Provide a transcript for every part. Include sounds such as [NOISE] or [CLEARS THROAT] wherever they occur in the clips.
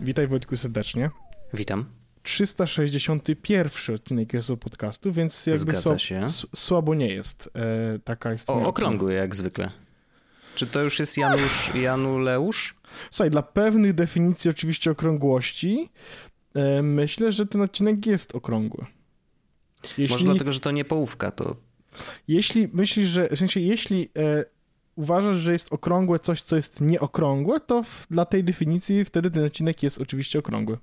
Witaj Wojtku serdecznie. Witam. 361 odcinek jest o podcastu, więc jakby Zgadza się. słabo nie jest. E, taka jest O, okrągły jak zwykle. Czy to już jest Janusz, Januleusz? Słuchaj, dla pewnych definicji oczywiście okrągłości e, myślę, że ten odcinek jest okrągły. Jeśli, Może dlatego, że to nie połówka, to jeśli myślisz, że w sensie jeśli e, uważasz, że jest okrągłe coś, co jest nieokrągłe, to w, dla tej definicji wtedy ten odcinek jest oczywiście okrągły.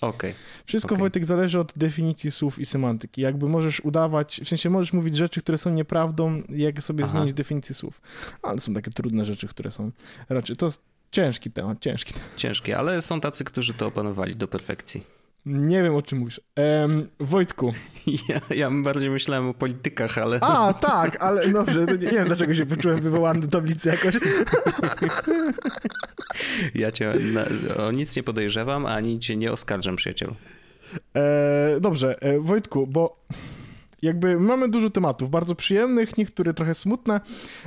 okej. Wszystko, Okej. Wojtek, zależy od definicji słów i semantyki. Jakby możesz udawać, w sensie możesz mówić rzeczy, które są nieprawdą, jak sobie Aha. zmienić definicję słów. Ale są takie trudne rzeczy, które są raczej. To jest ciężki temat, ciężki temat. Ciężkie, ale są tacy, którzy to opanowali do perfekcji. Nie wiem, o czym mówisz. Em, Wojtku. [LAUGHS] Ja, ja bardziej myślałem o politykach, ale A, tak, ale dobrze, nie, nie wiem, dlaczego się poczułem wywołany do tablicy jakoś. ja cię na, o nic nie podejrzewam, ani cię nie oskarżam, przyjacielu. E, dobrze, e, Wojtku, bo jakby mamy dużo tematów, bardzo przyjemnych, niektóre trochę smutne,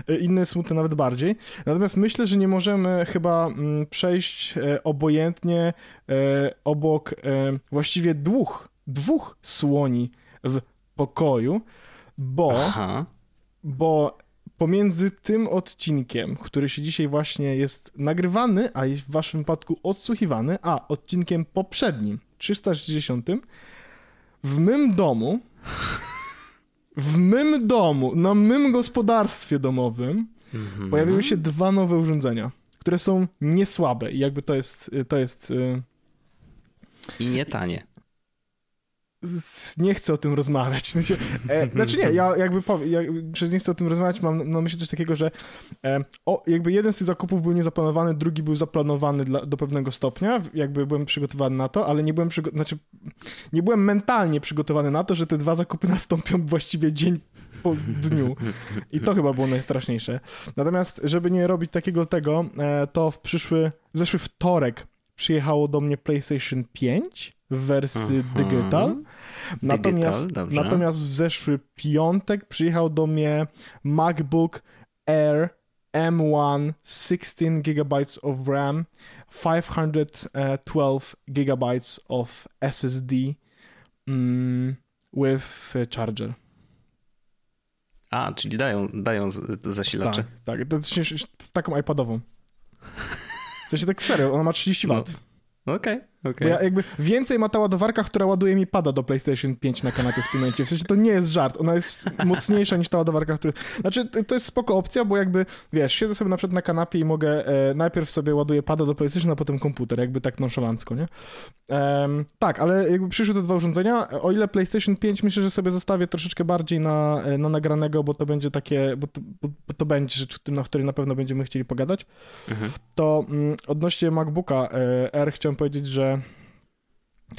e, inne smutne nawet bardziej. Natomiast myślę, że nie możemy chyba mm, przejść e, obojętnie e, obok e, właściwie dwóch, dwóch słoni w pokoju, bo, Aha. bo pomiędzy tym odcinkiem, który się dzisiaj właśnie jest nagrywany, a w waszym wypadku odsłuchiwany, a odcinkiem poprzednim, 360, w mym domu, w mym domu, na mym gospodarstwie domowym Mhm. pojawiły się dwa nowe urządzenia, które są niesłabe i jakby to jest, to jest y, I nie tanie. Nie chcę o tym rozmawiać. [LAUGHS] E, znaczy nie, ja jakby powiem, ja przez nie chcę o tym rozmawiać, mam na myśli coś takiego, że e, o, jakby jeden z tych zakupów był niezaplanowany, drugi był zaplanowany dla, do pewnego stopnia, jakby byłem przygotowany na to, ale nie byłem przygo- znaczy nie byłem mentalnie przygotowany na to, że te dwa zakupy [LAUGHS] nastąpią właściwie dzień po dniu. I to chyba było najstraszniejsze. Natomiast, żeby nie robić takiego tego, e, to w przyszły, zeszły wtorek przyjechało do mnie PlayStation 5 w wersji Mhm. digital. Natomiast, dobrze. natomiast w zeszły piątek przyjechał do mnie MacBook Air M1 16 GB of RAM, 512 GB of SSD mm, with a charger. A, czyli dają, dają zasilacze. Tak, tak. To taką iPadową. W sensie tak serio, ona ma 30 W. Okej, okej. Bo ja jakby więcej ma ta ładowarka, która ładuje mi pada do PlayStation 5 na kanapie w tym momencie. W sensie to nie jest żart, ona jest mocniejsza niż ta ładowarka, która... Znaczy to- jest spoko opcja, bo jakby, wiesz, siedzę sobie na przykład na kanapie i mogę, e, najpierw sobie ładuję pada do PlayStation, a potem komputer, jakby tak nonszalancko, nie? Tak, ale jakby przyszły te dwa urządzenia, o ile PlayStation 5 myślę, że sobie zostawię troszeczkę bardziej na, e, na nagranego, bo to będzie takie, bo to, bo, bo to będzie rzecz, na której na pewno będziemy chcieli pogadać, Mhm. to mm, odnośnie MacBooka e, R chciałem powiedzieć, że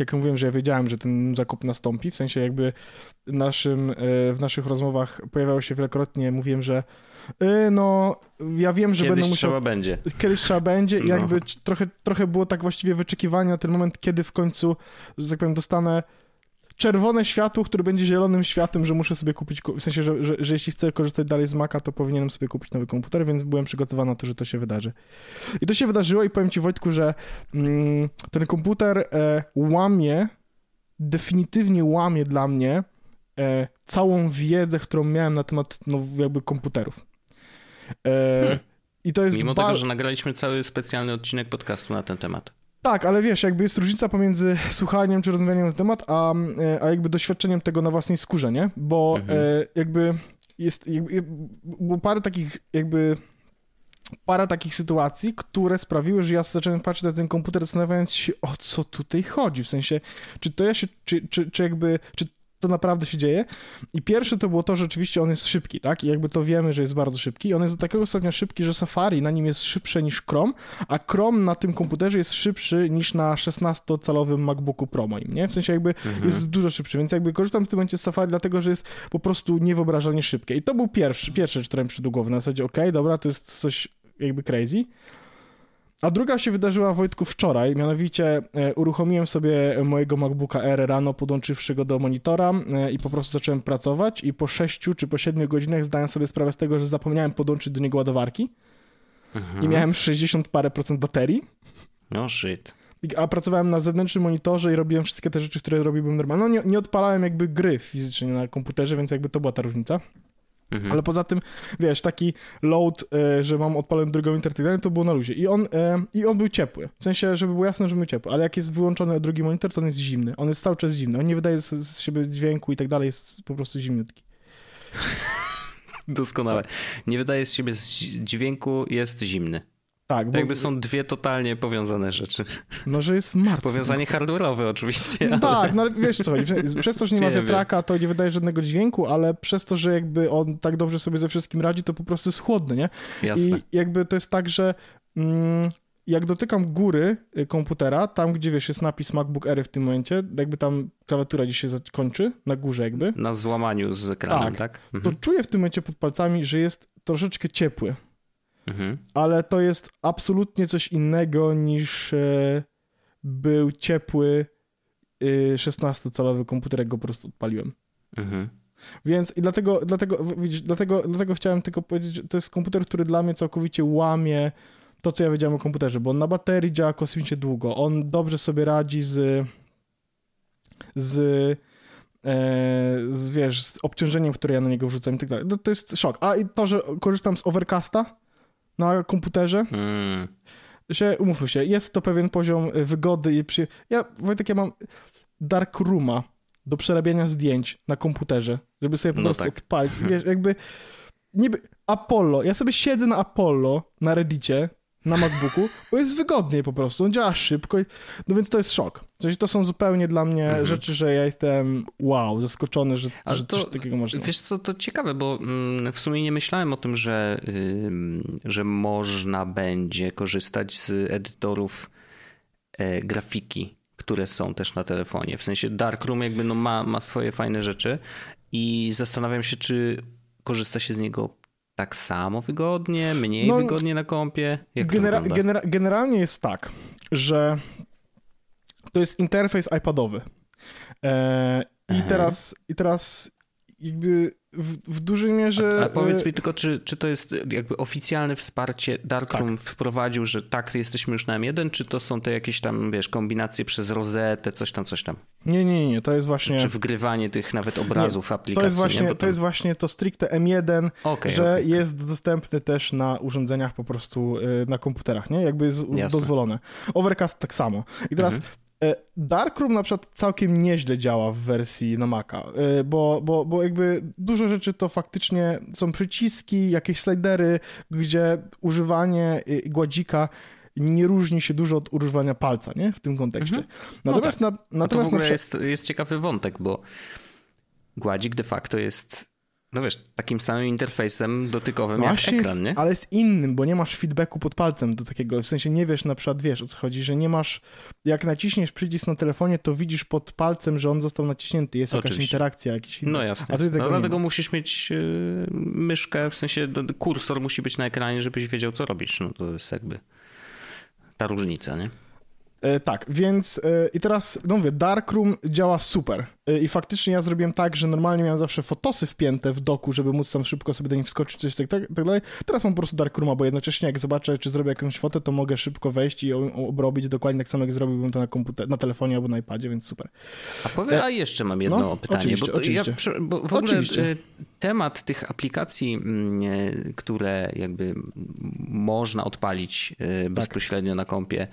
jak mówiłem, że ja wiedziałem, że ten zakup nastąpi, w sensie jakby naszym, e, w naszych rozmowach pojawiało się wielokrotnie, mówiłem, że e, no, ja wiem, że Kiedyś będę musiał... trzeba będzie. Kiedyś trzeba będzie i No. jakby trochę, trochę było tak właściwie wyczekiwanie na ten moment, kiedy w końcu, że tak powiem, dostanę czerwone światło, które będzie zielonym światem, że muszę sobie kupić, ku- w sensie, że, że, że jeśli chcę korzystać dalej z Maca, to powinienem sobie kupić nowy komputer, więc byłem przygotowany na to, że to się wydarzy. I to się wydarzyło i powiem ci Wojtku, że mm, ten komputer e, łamie, definitywnie łamie dla mnie e, całą wiedzę, którą miałem na temat no, jakby komputerów. E, Hmm. I to jest Mimo ba- tego, że nagraliśmy cały specjalny odcinek podcastu na ten temat. Tak, ale wiesz, jakby jest różnica pomiędzy słuchaniem czy rozmawianiem na temat, a, e, a jakby doświadczeniem tego na własnej skórze, nie? Bo Mhm. e, jakby jest, jakby, było parę takich jakby parę takich sytuacji, które sprawiły, że ja zacząłem patrzeć na ten komputer zastanawiając się, o co tutaj chodzi, w sensie, czy to ja się, czy, czy, czy jakby, czy to naprawdę się dzieje. I pierwsze to było to, że oczywiście on jest szybki, tak? I jakby to wiemy, że jest bardzo szybki. On jest do takiego stopnia szybki, że Safari na nim jest szybsze niż Chrome, a Chrome na tym komputerze jest szybszy niż na 16-calowym MacBooku Pro moim, nie? W sensie jakby Mhm. jest dużo szybszy, więc jakby korzystam w tym momencie z Safari, dlatego że jest po prostu niewyobrażalnie szybkie. I to był pierwszy, pierwszy rzecz, która mi przyszła do głowy. Na zasadzie, okej, dobra, to jest coś jakby crazy. A druga się wydarzyła Wojtku wczoraj, mianowicie e, uruchomiłem sobie mojego MacBooka Air rano, podłączywszy go do monitora e, i po prostu zacząłem pracować i po 6 czy po 7 godzinach zdałem sobie sprawę z tego, że zapomniałem podłączyć do niego ładowarki Mhm. i miałem 60 parę procent baterii. No shit. a pracowałem na zewnętrznym monitorze i robiłem wszystkie te rzeczy, które robiłbym normalnie. No nie, nie odpalałem jakby gry fizycznie na komputerze, więc jakby to była ta różnica. Mhm. Ale poza tym, wiesz, taki load, e, że mam odpalony drugą internet, to było na luzie. I on, e, I on był ciepły. W sensie, żeby było jasne, że był ciepły. Ale jak jest wyłączony drugi monitor, to on jest zimny. On jest cały czas zimny. On nie wydaje z, z siebie dźwięku i tak dalej. Jest po prostu zimniutki. [LAUGHS] Doskonałe. Nie wydaje z siebie dźwięku, jest zimny. Tak, bo... Jakby są dwie totalnie powiązane rzeczy. No, że jest martwy. Powiązanie hardware'owe oczywiście. No ale... tak, no ale wiesz co. Przez to, że nie ma wiatraka, to nie wydaje żadnego dźwięku, ale przez to, że jakby on tak dobrze sobie ze wszystkim radzi, to po prostu jest chłodny, nie? Jasne. I jakby to jest tak, że mm, jak dotykam góry y, komputera, tam gdzie wiesz, jest napis MacBook Air w tym momencie, jakby tam klawiatura gdzieś się kończy, na górze jakby. Na złamaniu z ekranem, tak? tak? Mhm. To czuję w tym momencie pod palcami, że jest troszeczkę ciepły. Mhm. Ale to jest absolutnie coś innego niż e, był ciepły e, 16-calowy komputer, jak go po prostu odpaliłem. Mhm. Więc i dlatego, dlatego, widzisz, dlatego, dlatego chciałem tylko powiedzieć, że to jest komputer, który dla mnie całkowicie łamie to, co ja wiedziałem o komputerze, bo on na baterii działa kosmicznie długo. On dobrze sobie radzi z z, e, z wiesz, z obciążeniem, które ja na niego wrzucam i tak dalej. To, to jest szok. A i to, że korzystam z Overcasta, na komputerze. Hmm. Że, umówmy się, jest to pewien poziom wygody i przy... Ja, Wojtek, ja mam Darkrooma do przerabiania zdjęć na komputerze, żeby sobie po no prostu tak. odpalić. [LAUGHS] Wiesz, jakby niby Apollo, ja sobie siedzę na Apollo na Reddicie na MacBooku, bo jest wygodniej po prostu, on działa szybko, no więc to jest szok. Coś to są zupełnie dla mnie mhm. rzeczy, że ja jestem wow, zaskoczony, że, że to, coś takiego można. Wiesz co, to ciekawe, bo mm, w sumie nie myślałem o tym, że, że można będzie korzystać z edytorów e, grafiki, które są też na telefonie. W sensie Darkroom jakby no ma, ma swoje fajne rzeczy i zastanawiam się, czy korzysta się z niego tak samo wygodnie, mniej no, wygodnie na kompie? Genera genera generalnie jest tak, że to jest interfejs iPadowy. E, i, teraz, I teraz jakby w, w dużej mierze... A, a powiedz e, mi tylko, czy, czy to jest jakby oficjalne wsparcie Darkroom tak. wprowadził, że tak, jesteśmy już na M1, czy to są te jakieś tam, wiesz, kombinacje przez rozetę, coś tam, coś tam? Nie, nie, nie, to jest właśnie... Czy wgrywanie tych nawet obrazów nie, aplikacji? To jest właśnie, to, to jest właśnie to stricte M1, okay, że okay. jest dostępny też na urządzeniach po prostu y, na komputerach, nie? Jakby jest Jasne. dozwolone. Overcast tak samo. I teraz mhm. E, Darkroom na przykład całkiem nieźle działa w wersji na Maca, e, bo, bo, bo jakby dużo rzeczy to faktycznie są przyciski, jakieś slidery, gdzie używanie y, gładzika nie różni się dużo od używania palca, nie? W tym kontekście. Mhm. Natomiast, no tak. na, natomiast to w ogóle na... jest, jest ciekawy wątek, bo gładzik de facto jest no wiesz, takim samym interfejsem dotykowym no jak ekran, jest, nie? Ale jest innym, bo nie masz feedbacku pod palcem do takiego, w sensie nie wiesz na przykład, wiesz o co chodzi, że nie masz, jak naciśniesz przycisk na telefonie, to widzisz pod palcem, że on został naciśnięty, jest jakaś Oczywiście. interakcja, jakiś No jasne. No, dlatego musisz mieć yy, myszkę, w sensie kursor musi być na ekranie, żebyś wiedział co robisz, no to jest jakby ta różnica, nie? E, tak, więc e, i teraz, no mówię, Darkroom działa super. E, I faktycznie ja zrobiłem tak, że normalnie miałem zawsze fotosy wpięte w doku, żeby móc tam szybko sobie do nich wskoczyć, coś tak, tak, tak dalej. Teraz mam po prostu Darkrooma, bo jednocześnie jak zobaczę, czy zrobię jakąś fotę, to mogę szybko wejść i obrobić dokładnie tak samo, jak zrobiłbym to na komputerze, na telefonie albo na iPadzie, więc super. A powiem, a jeszcze mam jedno no, pytanie, oczywiście, bo, oczywiście. Ja, bo w ogóle oczywiście. temat tych aplikacji, mm, które jakby można odpalić tak. bezpośrednio tak. na kompie,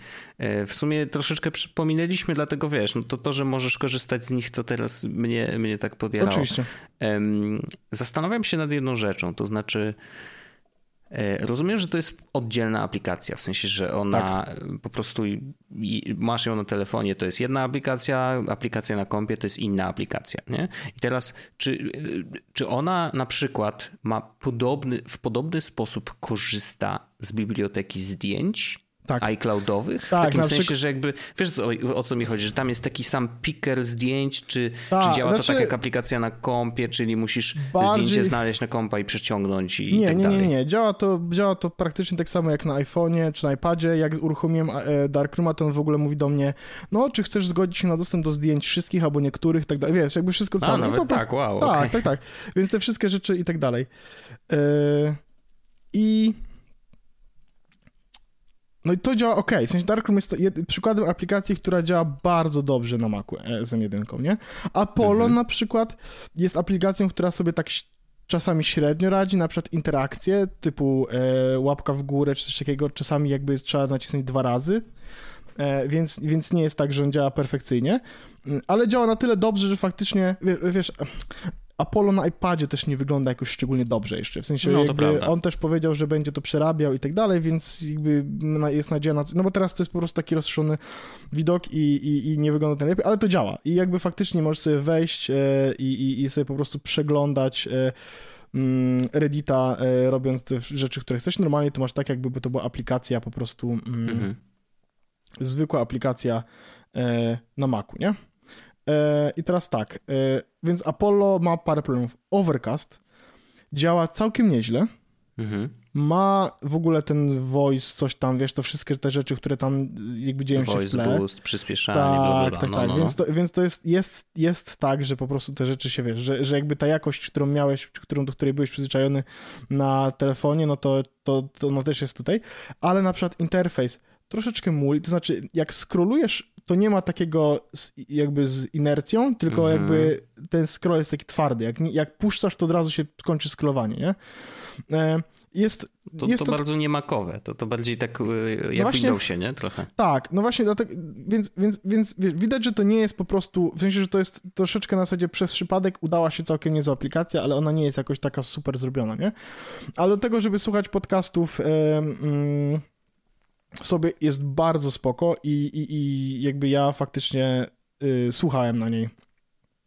w sumie troszeczkę przypominaliśmy, dlatego wiesz, no to to, że możesz korzystać z nich, to teraz mnie, mnie tak podjęło. Oczywiście. Zastanawiam się nad jedną rzeczą, to znaczy e, rozumiem, że to jest oddzielna aplikacja, w sensie, że ona tak. po prostu masz ją na telefonie, to jest jedna aplikacja, aplikacja na kompie to jest inna aplikacja, nie? I teraz, czy, czy ona na przykład ma podobny, w podobny sposób korzysta z biblioteki zdjęć, tak. iCloudowych? Tak, w takim sensie, przykład... że jakby, wiesz co, o co mi chodzi, że tam jest taki sam picker zdjęć, czy, tak, czy działa znaczy... to tak jak aplikacja na kompie, czyli musisz Bardziej... zdjęcie znaleźć na kompa i przeciągnąć i, nie, tak nie, dalej? Nie, nie, nie, działa to, działa to praktycznie tak samo jak na iPhone'ie czy na iPadzie, jak uruchomiłem e, Darkrooma, to on w ogóle mówi do mnie, no czy chcesz zgodzić się na dostęp do zdjęć wszystkich albo niektórych, tak dalej, wiesz, jakby wszystko samo. A, nawet tak, wow. Tak, okay. tak, tak, więc te wszystkie rzeczy i tak dalej. Yy, I no i to działa ok. W sensie Darkroom jest przykładem aplikacji, która działa bardzo dobrze na Macu e, z M1, nie? Apollo mhm. na przykład jest aplikacją, która sobie tak czasami średnio radzi, na przykład interakcje typu e, łapka w górę czy coś takiego, czasami jakby trzeba nacisnąć dwa razy, e, więc, więc nie jest tak, że on działa perfekcyjnie, mm, ale działa na tyle dobrze, że faktycznie, wiesz Apollo na iPadzie też nie wygląda jakoś szczególnie dobrze jeszcze. W sensie no, on też powiedział, że będzie to przerabiał i tak dalej, więc jakby jest nadzieja na... No bo teraz to jest po prostu taki rozszerzony widok i, i, i nie wygląda to najlepiej, ale to działa. I jakby faktycznie możesz sobie wejść e, i, i, sobie po prostu przeglądać e, mm, Reddita, e, robiąc te rzeczy, które chcesz. Normalnie to masz tak, jakby to była aplikacja po prostu... Mm, mhm. Zwykła aplikacja na Macu, nie? E, I teraz tak, e, więc Apollo ma parę problemów. Overcast działa całkiem nieźle. Mhm. Ma w ogóle ten voice, coś tam, wiesz, to wszystkie te rzeczy, które tam jakby dzieją voice się w tle. Voice boost, przyspieszanie, tak, bla, bla, bla. Tak, no, tak, no, więc, no. to, więc to jest, jest, jest tak, że po prostu te rzeczy się, wiesz, że, że jakby ta jakość, którą miałeś, którą, do której byłeś przyzwyczajony na telefonie, no to, to, to no też jest tutaj, ale na przykład interfejs troszeczkę muli, to znaczy jak scrollujesz to nie ma takiego z, jakby z inercją, tylko mhm. jakby ten scroll jest taki twardy. Jak, jak puszczasz, to od razu się kończy scrollowanie, nie? E, jest, to, jest to, to, bardzo niemakowe, to, to bardziej tak e, jak no właśnie, Windowsie, nie? Trochę. Tak, no właśnie, dlatego, więc, więc, więc widać, że to nie jest po prostu, w sensie, że to jest troszeczkę na zasadzie przez przypadek udała się całkiem niezła aplikacja, ale ona nie jest jakoś taka super zrobiona, nie? Ale do tego, żeby słuchać podcastów... Yy, sobie jest bardzo spoko i, i, i jakby ja faktycznie y, słuchałem na niej.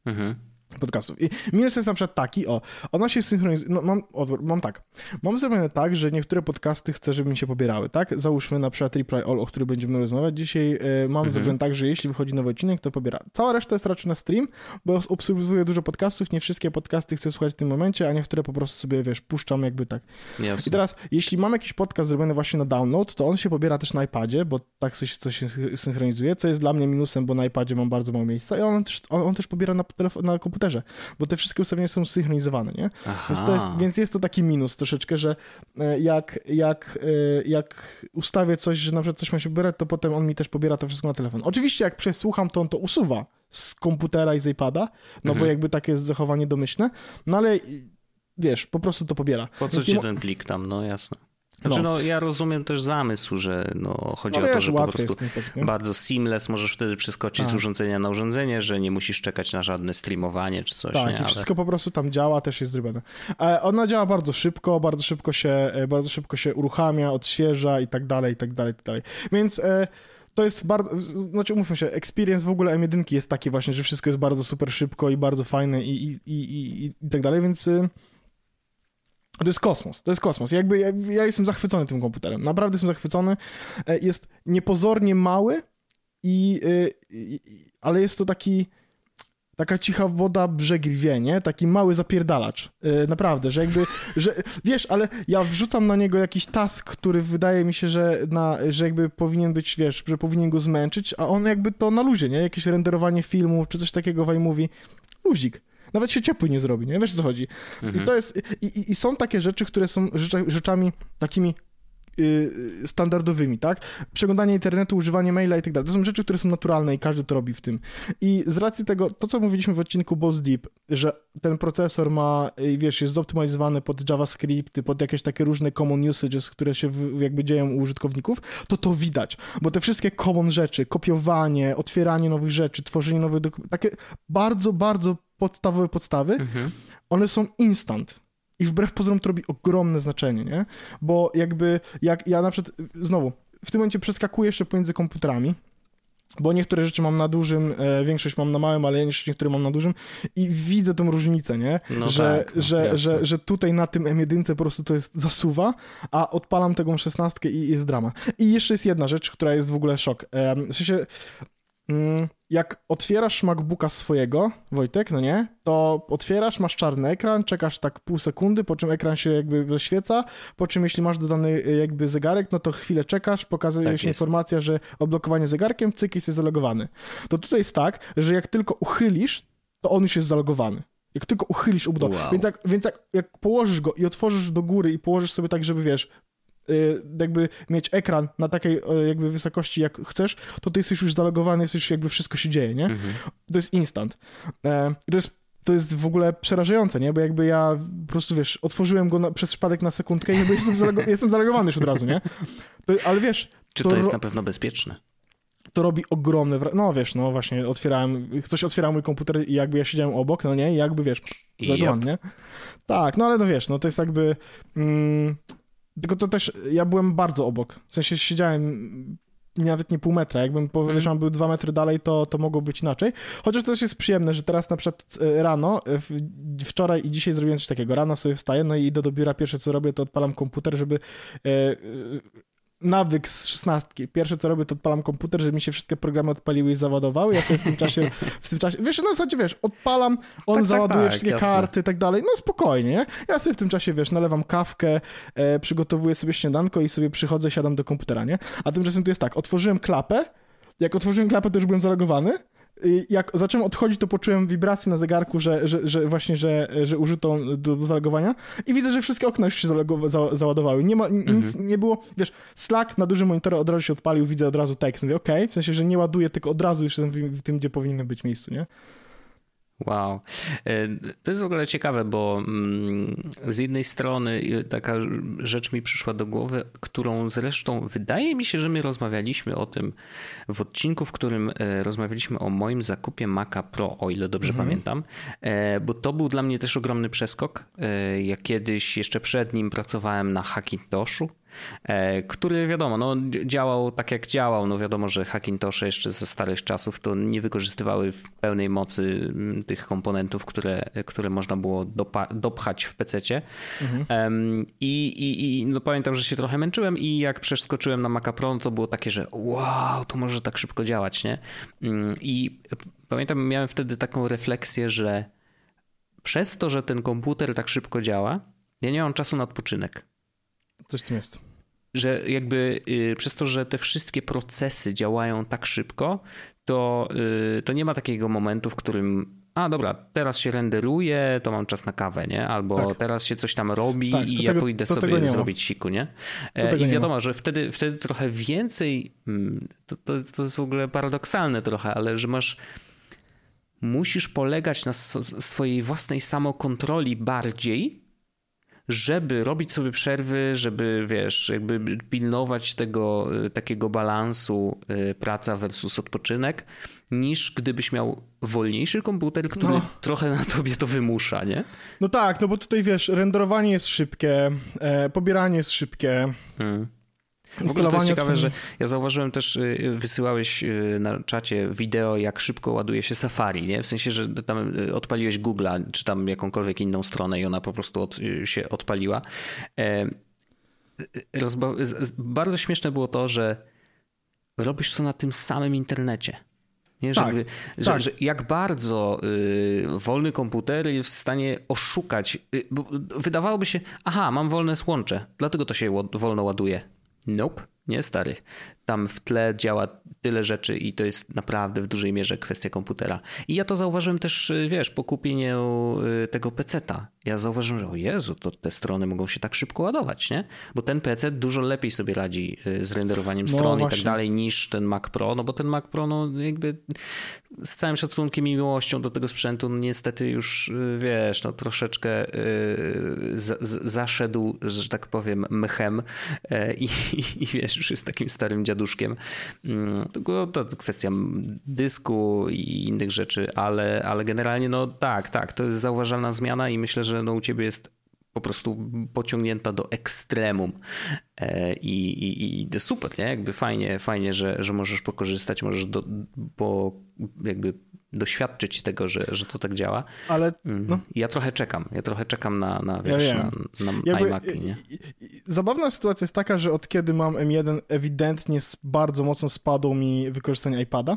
Mhm podcastów. I minus jest na przykład taki, o, ona się synchronizuje, no mam, mam tak, mam zrobione tak, że niektóre podcasty chcę, żeby mi się pobierały, tak? Załóżmy na przykład Reply All, o którym będziemy rozmawiać dzisiaj, y, mam mhm. zrobione tak, że jeśli wychodzi nowy odcinek, to pobiera. Cała reszta jest raczej na stream, bo obserwuję dużo podcastów, nie wszystkie podcasty chcę słuchać w tym momencie, a niektóre po prostu sobie, wiesz, puszczam jakby tak. Jasne. I teraz, jeśli mam jakiś podcast zrobiony właśnie na download, to on się pobiera też na iPadzie, bo tak coś, coś się synchronizuje, co jest dla mnie minusem, bo na iPadzie mam bardzo mało miejsca i on też, on, on też pobiera na, telefon, na komputerze komputerze, bo te wszystkie ustawienia są synchronizowane, nie? Więc, jest, więc jest to taki minus troszeczkę, że e, jak, jak, e, jak ustawię coś, że na przykład coś ma się pobierać, to potem on mi też pobiera to wszystko na telefon. Oczywiście jak przesłucham, to on to usuwa z komputera i z iPada, no mhm. bo jakby takie jest zachowanie domyślne, no ale wiesz, po prostu to pobiera. Po co ci ten plik tam, no jasne. Znaczy, no. no. ja rozumiem też zamysł, że no, chodzi no, o to, że po prostu sposób, bardzo seamless możesz wtedy przeskoczyć z tak. urządzenia na urządzenie, że nie musisz czekać na żadne streamowanie czy coś. Tak, nie? i wszystko po prostu tam działa, też jest zrobione. E, ona działa bardzo szybko, bardzo szybko się, e, bardzo szybko się uruchamia, odświeża i tak dalej, i tak dalej, i tak dalej. Więc e, to jest bardzo, znaczy umówmy się, experience w ogóle M1 jest taki właśnie, że wszystko jest bardzo super szybko i bardzo fajne i, i, i, i, i tak dalej, więc to jest kosmos, to jest kosmos. Jakby ja, ja, jestem zachwycony tym komputerem. Naprawdę jestem zachwycony. E, jest niepozornie mały, i, e, i ale jest to taki taka cicha woda brzeg wie, nie? Taki mały zapierdalacz. Yy, naprawdę, że jakby, że wiesz, ale ja wrzucam na niego jakiś task, który wydaje mi się, że, na, że jakby powinien być, wiesz, że powinien go zmęczyć, a on jakby to na luzie, nie? Jakieś renderowanie filmu, czy coś takiego w iMovie. Luzik nawet się ciepły nie zrobi, nie? Wiesz, o co chodzi. Mhm. I to jest, i, i, i, są takie rzeczy, które są rzeczami takimi y, standardowymi, tak? Przeglądanie internetu, używanie maila i tak dalej. To są rzeczy, które są naturalne i każdy to robi w tym. I z racji tego, to co mówiliśmy w odcinku Boss Deep, że ten procesor ma, y, wiesz, jest zoptymalizowany pod JavaScript, pod jakieś takie różne common usages, które się w, jakby dzieją u użytkowników, to to widać, bo te wszystkie common rzeczy, kopiowanie, otwieranie nowych rzeczy, tworzenie nowych dokumentów, takie bardzo, bardzo podstawowe podstawy, mhm. one są instant. I wbrew pozorom to robi ogromne znaczenie, nie? Bo jakby, jak ja na przykład, znowu, w tym momencie przeskakuję jeszcze pomiędzy komputerami, bo niektóre rzeczy mam na dużym, e, większość mam na małym, ale niektóre mam na dużym i widzę tą różnicę, nie? No że, tak, no, że, że, że tutaj na tym M1 po prostu to jest zasuwa, a odpalam tego 16 i jest drama. I jeszcze jest jedna rzecz, która jest w ogóle szok. E, w sensie jak otwierasz MacBooka swojego, Wojtek, no nie, to otwierasz, masz czarny ekran, czekasz tak pół sekundy, po czym ekran się jakby zaświeca, po czym jeśli masz dodany y, jakby zegarek, no to chwilę czekasz, pokazuje tak się jest. informacja, że odblokowanie zegarkiem, cyk jest zalogowany. To tutaj jest tak, że jak tylko uchylisz, to on już jest zalogowany. Jak tylko uchylisz ubudowę. Wow. Więc, jak, więc jak, jak położysz go i otworzysz do góry i położysz sobie tak, żeby wiesz, jakby mieć ekran na takiej y, jakby wysokości jak chcesz, to ty jesteś już zalogowany, jesteś jakby wszystko się dzieje, nie? Mhm. To jest instant. E, to jest to jest w ogóle przerażające, nie? Bo jakby ja po prostu, wiesz, otworzyłem go na, przez przypadek na sekundkę i jestem, zalego, jestem zalegowany już od razu, nie? To, ale wiesz... Czy to, to jest na pewno bezpieczne? To robi ogromne wrażenie. No wiesz, no właśnie, otwierałem, ktoś otwierał mój komputer i jakby ja siedziałem obok, no nie? I jakby, wiesz, zalegowany, yep. nie? Tak, no ale to wiesz, no to jest jakby... Mm, tylko to też, ja byłem bardzo obok. W sensie siedziałem nawet nie pół metra. Jakbym powiedział, mm. był dwa metry dalej, to, to mogło być inaczej. Chociaż to też jest przyjemne, że teraz na przykład e, rano, e, wczoraj i dzisiaj zrobiłem coś takiego. Rano sobie wstaję, no i idę do biura, pierwsze co robię, to odpalam komputer, żeby e, nawyk z szesnastki. Pierwsze co robię, to odpalam komputer, żeby mi się wszystkie programy odpaliły i załadowały. Ja sobie w tym czasie, [LAUGHS] w tym czasie, wiesz, na zasadzie, wiesz, odpalam, on tak, tak załaduje tak, wszystkie jasne. karty i tak dalej. No spokojnie, nie? Ja sobie w tym czasie, wiesz, nalewam kawkę, e, przygotowuję sobie śniadanko i sobie przychodzę, siadam do komputera, nie? A tymczasem tu jest tak, otworzyłem klapę, jak otworzyłem klapę, to już byłem zalogowany, jak zacząłem odchodzić, to poczułem wibrację na zegarku, że, że, że właśnie, że, że użyto do, do zalogowania i widzę, że wszystkie okna już się zalogo, za, załadowały. Nie ma, mhm. nic nie było, wiesz, Slack na dużym monitorze od razu się odpalił, widzę od razu tekst. Mówię, okej, okay, w sensie, że nie ładuje, tylko od razu już jestem w, w tym, gdzie powinny być miejscu, nie? Wow. E, to jest w ogóle ciekawe, bo mm, z jednej strony taka rzecz mi przyszła do głowy, którą zresztą wydaje mi się, że my rozmawialiśmy o tym w odcinku, w którym e, rozmawialiśmy o moim zakupie Maca Pro, o ile dobrze mhm. pamiętam, e, bo to był dla mnie też ogromny przeskok. Ja kiedyś jeszcze przed nim pracowałem na Hackintoshu, który wiadomo, no, działał tak jak działał. No wiadomo, że Hackintosze jeszcze ze starych czasów to nie wykorzystywały w pełnej mocy mm, tych komponentów, które, które można było dopchać w PC. Mhm. I, i, I no, pamiętam, że się trochę męczyłem i jak przeskoczyłem na Maca Pro, no, to było takie, że wow, to może tak szybko działać, nie? Mm, I pamiętam, miałem wtedy taką refleksję, że przez to, że ten komputer tak szybko działa, ja nie mam czasu na odpoczynek. Coś w tym jest. Że jakby y, przez to, że te wszystkie procesy działają tak szybko, to, y, to nie ma takiego momentu, w którym a dobra, teraz się renderuje, to mam czas na kawę, nie? Albo tak. teraz się coś tam robi tak, i ja tego, pójdę sobie zrobić siku, nie? E, I wiadomo, nie że wtedy, wtedy trochę więcej, mm, to, to, to jest w ogóle paradoksalne trochę, ale że masz musisz polegać na swojej własnej samokontroli bardziej, żeby robić sobie przerwy, żeby wiesz, jakby pilnować tego y, takiego balansu y, praca versus odpoczynek, niż gdybyś miał wolniejszy komputer, który no. trochę na tobie to wymusza, nie? No tak, no bo tutaj wiesz, renderowanie jest szybkie, e, pobieranie jest szybkie. Hmm. W ogóle to jest ciekawe, że ja zauważyłem też, y, wysyłałeś y, na czacie wideo, jak szybko ładuje się Safari, nie? W sensie, że tam y, odpaliłeś Google'a, czy tam jakąkolwiek inną stronę i ona po prostu od, się odpaliła. E, rozba- bardzo śmieszne było to, że robisz to na tym samym internecie. Nie? Żeby, tak, że, tak. że, jak bardzo y, wolny komputer jest w stanie oszukać. Y, wydawałoby się, aha, mam wolne słącze, dlatego to się wolno ładuje. Nope, nie stary. Tam w tle działa tyle rzeczy i to jest naprawdę w dużej mierze kwestia komputera. I ja to zauważyłem też, y, wiesz, po kupieniu y, tego peceta. Ja zauważyłem, że o Jezu, to te strony mogą się tak szybko ładować, nie? Bo ten PC dużo lepiej sobie radzi y, z renderowaniem no, stron i tak dalej niż ten Mac Pro, no bo ten Mac Pro, no jakby z całym szacunkiem i miłością do tego sprzętu, no niestety już, wiesz, no troszeczkę z, z, zaszedł, że tak powiem, mechem i, i, i wiesz, już jest takim starym dziaduszkiem. Mm, to, to kwestia dysku i innych rzeczy, ale, ale generalnie no tak, tak, to jest zauważalna zmiana i myślę, że no u ciebie jest po prostu pociągnięta do ekstremum. E, I, i, i super, nie? Jakby fajnie, fajnie że, że możesz pokorzystać, możesz do, po, jakby doświadczyć tego, że, że to tak działa. Ale mhm. no. ja trochę czekam. Ja trochę czekam na, na, wiesz, ja na, na Jakby, iMac. Nie? Zabawna sytuacja jest taka, że od kiedy mam M1 ewidentnie bardzo mocno spadło mi wykorzystanie iPada.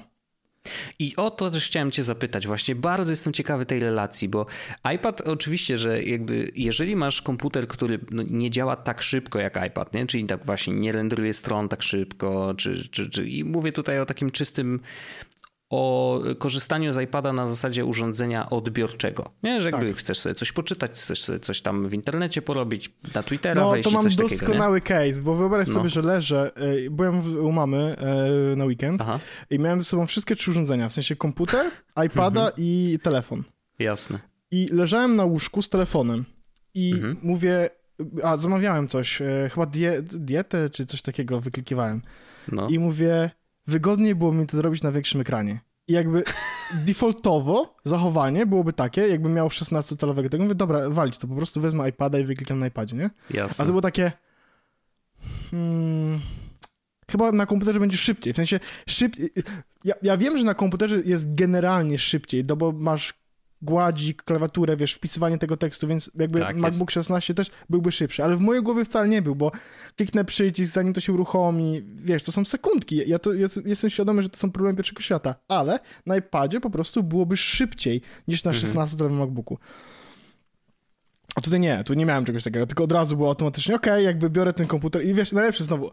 I o to też chciałem cię zapytać. Właśnie bardzo jestem ciekawy tej relacji, bo iPad oczywiście, że jakby jeżeli masz komputer, który no nie działa tak szybko jak iPad, nie? czyli tak właśnie nie renderuje stron tak szybko, czy, czy, czy... i mówię tutaj o takim czystym o korzystaniu z iPada na zasadzie urządzenia odbiorczego. Nie, że jakby tak. chcesz sobie coś poczytać, chcesz sobie coś tam w internecie porobić, na Twittera no, wejść to mam coś doskonały takiego, case, bo wyobraź no. sobie, że leżę, e, byłem u mamy e, na weekend Aha. i miałem ze sobą wszystkie trzy urządzenia, w sensie komputer, [LAUGHS] iPada mhm. i telefon. Jasne. I leżałem na łóżku z telefonem i mhm. mówię, a zamawiałem coś, e, chyba die, dietę czy coś takiego wyklikiwałem. No. I mówię, wygodniej było mi to zrobić na większym ekranie. I jakby defaultowo zachowanie byłoby takie, jakbym miał 16-calowego tego, mówię, dobra, walić to, po prostu wezmę iPada i wyklikam na iPadzie, nie? Jasne. A to było takie... Hmm, chyba na komputerze będzie szybciej, w sensie szybciej... Ja, ja wiem, że na komputerze jest generalnie szybciej, no bo masz gładzik, klawiaturę, wiesz, wpisywanie tego tekstu, więc jakby tak, MacBook jest. 16 też byłby szybszy, ale w mojej głowie wcale nie był, bo kliknę przycisk, zanim to się uruchomi, wiesz, to są sekundki, ja to jest, jestem świadomy, że to są problemy pierwszego świata, ale na iPadzie po prostu byłoby szybciej niż na 16-calowym mhm. MacBooku. A tutaj nie, tu nie miałem czegoś takiego, tylko od razu było automatycznie, okej, okay, jakby biorę ten komputer i wiesz, najlepsze znowu,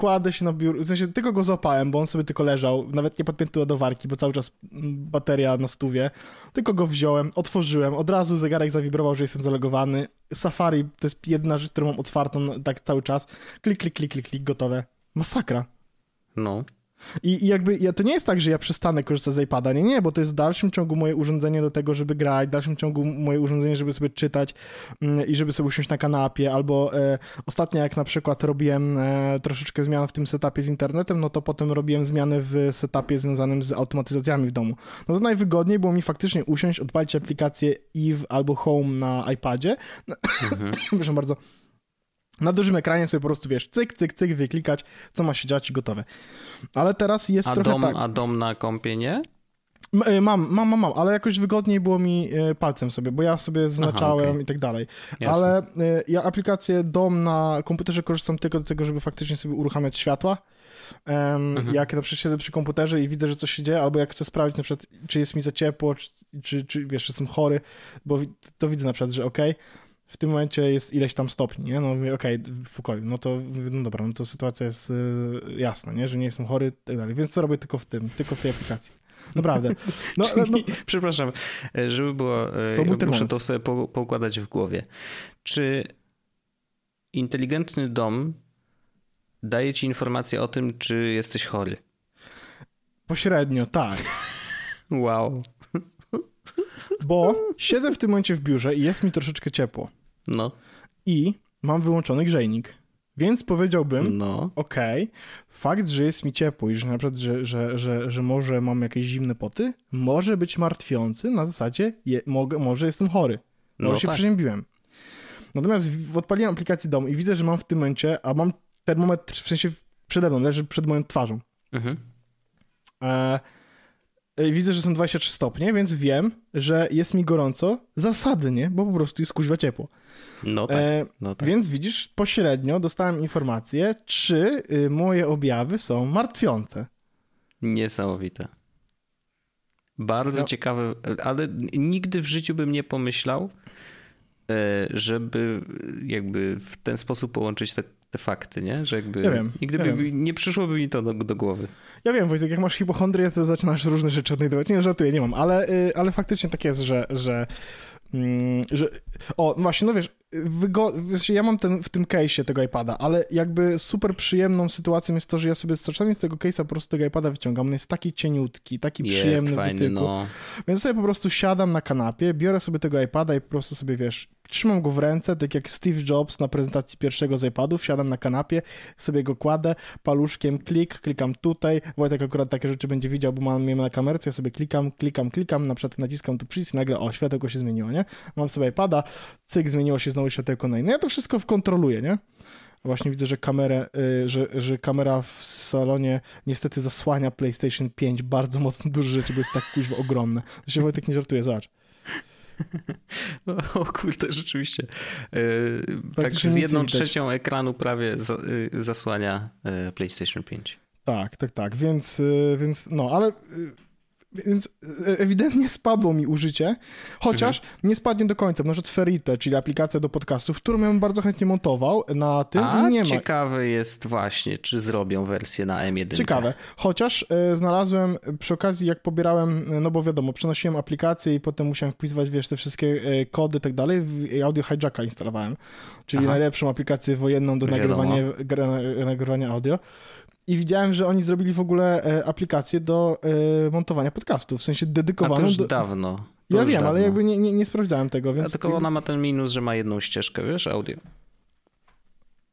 kładę się na biurku, w sensie tylko go złapałem, bo on sobie tylko leżał, nawet nie podpięty do ładowarki, bo cały czas bateria na stówie, tylko go wziąłem, otworzyłem, od razu zegarek zawibrował, że jestem zalogowany, Safari to jest jedna rzecz, którą mam otwartą tak cały czas, klik, klik, klik, klik, klik, gotowe. Masakra. No. I, I, jakby ja, to nie jest tak, że ja przestanę korzystać z iPada. Nie, nie, bo to jest w dalszym ciągu moje urządzenie do tego, żeby grać, w dalszym ciągu moje urządzenie, żeby sobie czytać mm, i żeby sobie usiąść na kanapie. Albo e, ostatnio, jak na przykład robiłem e, troszeczkę zmian w tym setupie z internetem, no to potem robiłem zmiany w setupie związanym z automatyzacjami w domu. No to najwygodniej było mi faktycznie usiąść, odpalić aplikację Eve albo Home na iPadzie. Mhm. [COUGHS] Proszę bardzo na dużym ekranie sobie po prostu, wiesz, cyk, cyk, cyk, wyklikać, co ma się dziać i gotowe. Ale teraz jest a trochę dom, tak... A dom na kompie nie? Y, mam, mam, mam, mam, ale jakoś wygodniej było mi y, palcem sobie, bo ja sobie zaznaczałem Aha, okay. i tak dalej. Jasne. Ale y, ja aplikację dom na komputerze korzystam tylko do tego, żeby faktycznie sobie uruchamiać światła. Um, mhm. Jak na przykład siedzę przy komputerze i widzę, że coś się dzieje, albo jak chcę sprawdzić na przykład, czy jest mi za ciepło, czy, czy, czy wiesz, jestem chory, bo to widzę na przykład, że okej, okay, w tym momencie jest ileś tam stopni, nie? No mówię, okej, okay, w pokoju, no to, no dobra, no to sytuacja jest y, jasna, nie? Że nie jestem chory i tak dalej, więc co robię tylko w tym, tylko w tej aplikacji. Naprawdę. No, [LAUGHS] Czyli, no, przepraszam, e, żeby było, e, to muszę to sobie po, poukładać w głowie. Czy inteligentny dom daje ci informację o tym, czy jesteś chory? Pośrednio, tak. [LAUGHS] wow. Bo siedzę w tym momencie w biurze i jest mi troszeczkę ciepło. No. I mam wyłączony grzejnik. Więc powiedziałbym, no. okej, okay, fakt, że jest mi ciepło i że na przykład, że, że, że, że może mam jakieś zimne poty, może być martwiący na zasadzie, je, mogę, może jestem chory. Może no się tak. przeziębiłem. Natomiast odpaliłem aplikację dom i widzę, że mam w tym momencie, a mam termometr w sensie przede mną, leży przed moją twarzą. Mhm. E, widzę, że są 23 stopnie, więc wiem, że jest mi gorąco zasadnie, bo po prostu jest kuźwa ciepło. No tak, e, no tak. Więc widzisz, pośrednio dostałem informację, czy y, moje objawy są martwiące. Niesamowite. Bardzo no. ciekawe, ale nigdy w życiu bym nie pomyślał, żeby jakby w ten sposób połączyć te te fakty, nie? Że jakby ja wiem, nigdy ja by, nie przyszłoby mi to do, do, głowy. Ja wiem, Wojtek, jak masz hipochondrię, to zaczynasz różne rzeczy odnajdować. Nie, żartuję, nie mam, ale, y, ale faktycznie tak jest, że, że, mm, że o, właśnie, no wiesz, wygo... ja mam ten, w tym case'ie tego iPada, ale jakby super przyjemną sytuacją jest to, że ja sobie czasami z tego case'a po prostu tego iPada wyciągam. On jest taki cieniutki, taki jest przyjemny fajny, w dotyku. No. Więc sobie po prostu siadam na kanapie, biorę sobie tego iPada i po prostu sobie, wiesz, trzymam go w ręce, tak jak Steve Jobs na prezentacji pierwszego z iPadów, siadam na kanapie, sobie go kładę, paluszkiem klik, klikam tutaj, Wojtek akurat takie rzeczy będzie widział, bo mam je na kamerce, ja sobie klikam, klikam, klikam, na przykład naciskam tu przycisk i nagle, o, światełko się zmieniło, nie? Mam sobie iPada, cyk, zmieniło się znowu światełko na inne. Ja to wszystko kontroluję, nie? Właśnie widzę, że, kamerę, y, że, że kamera w salonie niestety zasłania PlayStation 5 bardzo mocno duże rzeczy, bo jest tak kuźwa ogromne. To się Wojtek nie żartuje, zobacz. [LAUGHS] No, o kurde, rzeczywiście. Yy, tak z jedną trzecią ekranu prawie yy, zasłania yy, PlayStation 5. Tak, tak, tak, więc, więc no, ale więc e, ewidentnie spadło mi użycie, chociaż mhm. nie spadnie do końca. Na przykład Ferite, czyli aplikacja do podcastów, którą ja bym bardzo chętnie montował na tym, A nie ma. ciekawe jest właśnie, czy zrobią wersję na M1. Ciekawe, chociaż e, znalazłem przy okazji, jak pobierałem, no bo wiadomo, przenosiłem aplikację i potem musiałem wpisywać, wiesz, te wszystkie e, kody i tak dalej, Audio Hijacka instalowałem, czyli Aha. najlepszą aplikację wojenną do nagrywania, nagrywania audio i widziałem, że oni zrobili w ogóle e, aplikację do e, montowania podcastów, w sensie dedykowaną. A to już do... dawno. To ja już wiem, dawno. ale jakby nie, nie, nie sprawdzałem tego, więc... A tylko ona ma ten minus, że ma jedną ścieżkę, wiesz, audio.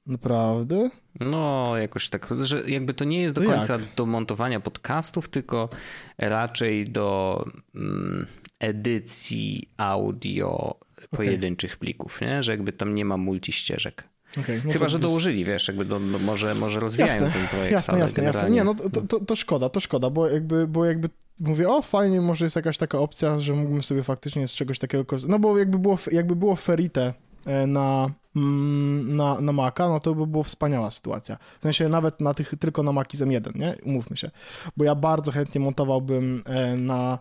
Naprawdę? No, jakoś tak, że jakby to nie jest do to końca jak? do montowania podcastów, tylko raczej do mm, edycji audio pojedynczych okay. plików, nie? że jakby tam nie ma multiścieżek. Okay, no Chyba, że dołożyli, wiesz, jakby do, no, może, może rozwijają jasne, ten projekt. Jasne, jasne, jasne. Nie, no to, to, to, szkoda, to szkoda, bo jakby, bo jakby mówię, o fajnie, może jest jakaś taka opcja, że mógłbym sobie faktycznie z czegoś takiego korzystać. No bo jakby było, jakby było Ferite e, na, mm, na, na Maca, no to by była wspaniała sytuacja. W sensie nawet na tych, tylko na Maci z M1, nie? Umówmy się. Bo ja bardzo chętnie montowałbym e, na,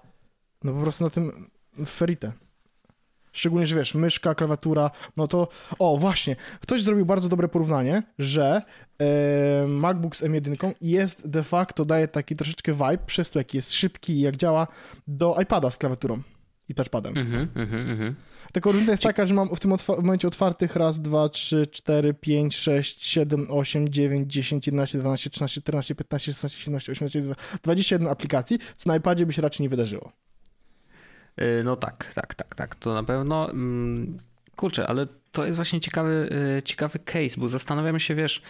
no po prostu na tym Ferite. Szczególnie, że wiesz, myszka, klawiatura, no to... O, właśnie, ktoś zrobił bardzo dobre porównanie, że e, MacBook z M1 jest de facto, daje taki troszeczkę vibe, przez to jaki jest szybki i jak działa, do iPada z klawiaturą i touchpadem. Mhm, mhm, mhm. Tylko różnica jest taka, że mam w tym momencie otwartych raz, dwa, trzy, cztery, pięć, sześć, siedem, osiem, dziewięć, dziesięć, jedenaście, dwanaście, trzynaście, czternaście, piętnaście, szesnaście, siedemnaście, osiemnaście, dwadzieścia jeden aplikacji, co na iPadzie by się raczej nie wydarzyło. Y, no tak, tak, tak, tak, to na pewno. Mm, kurczę, ale to jest właśnie ciekawy, y, ciekawy case, bo zastanawiamy się, wiesz,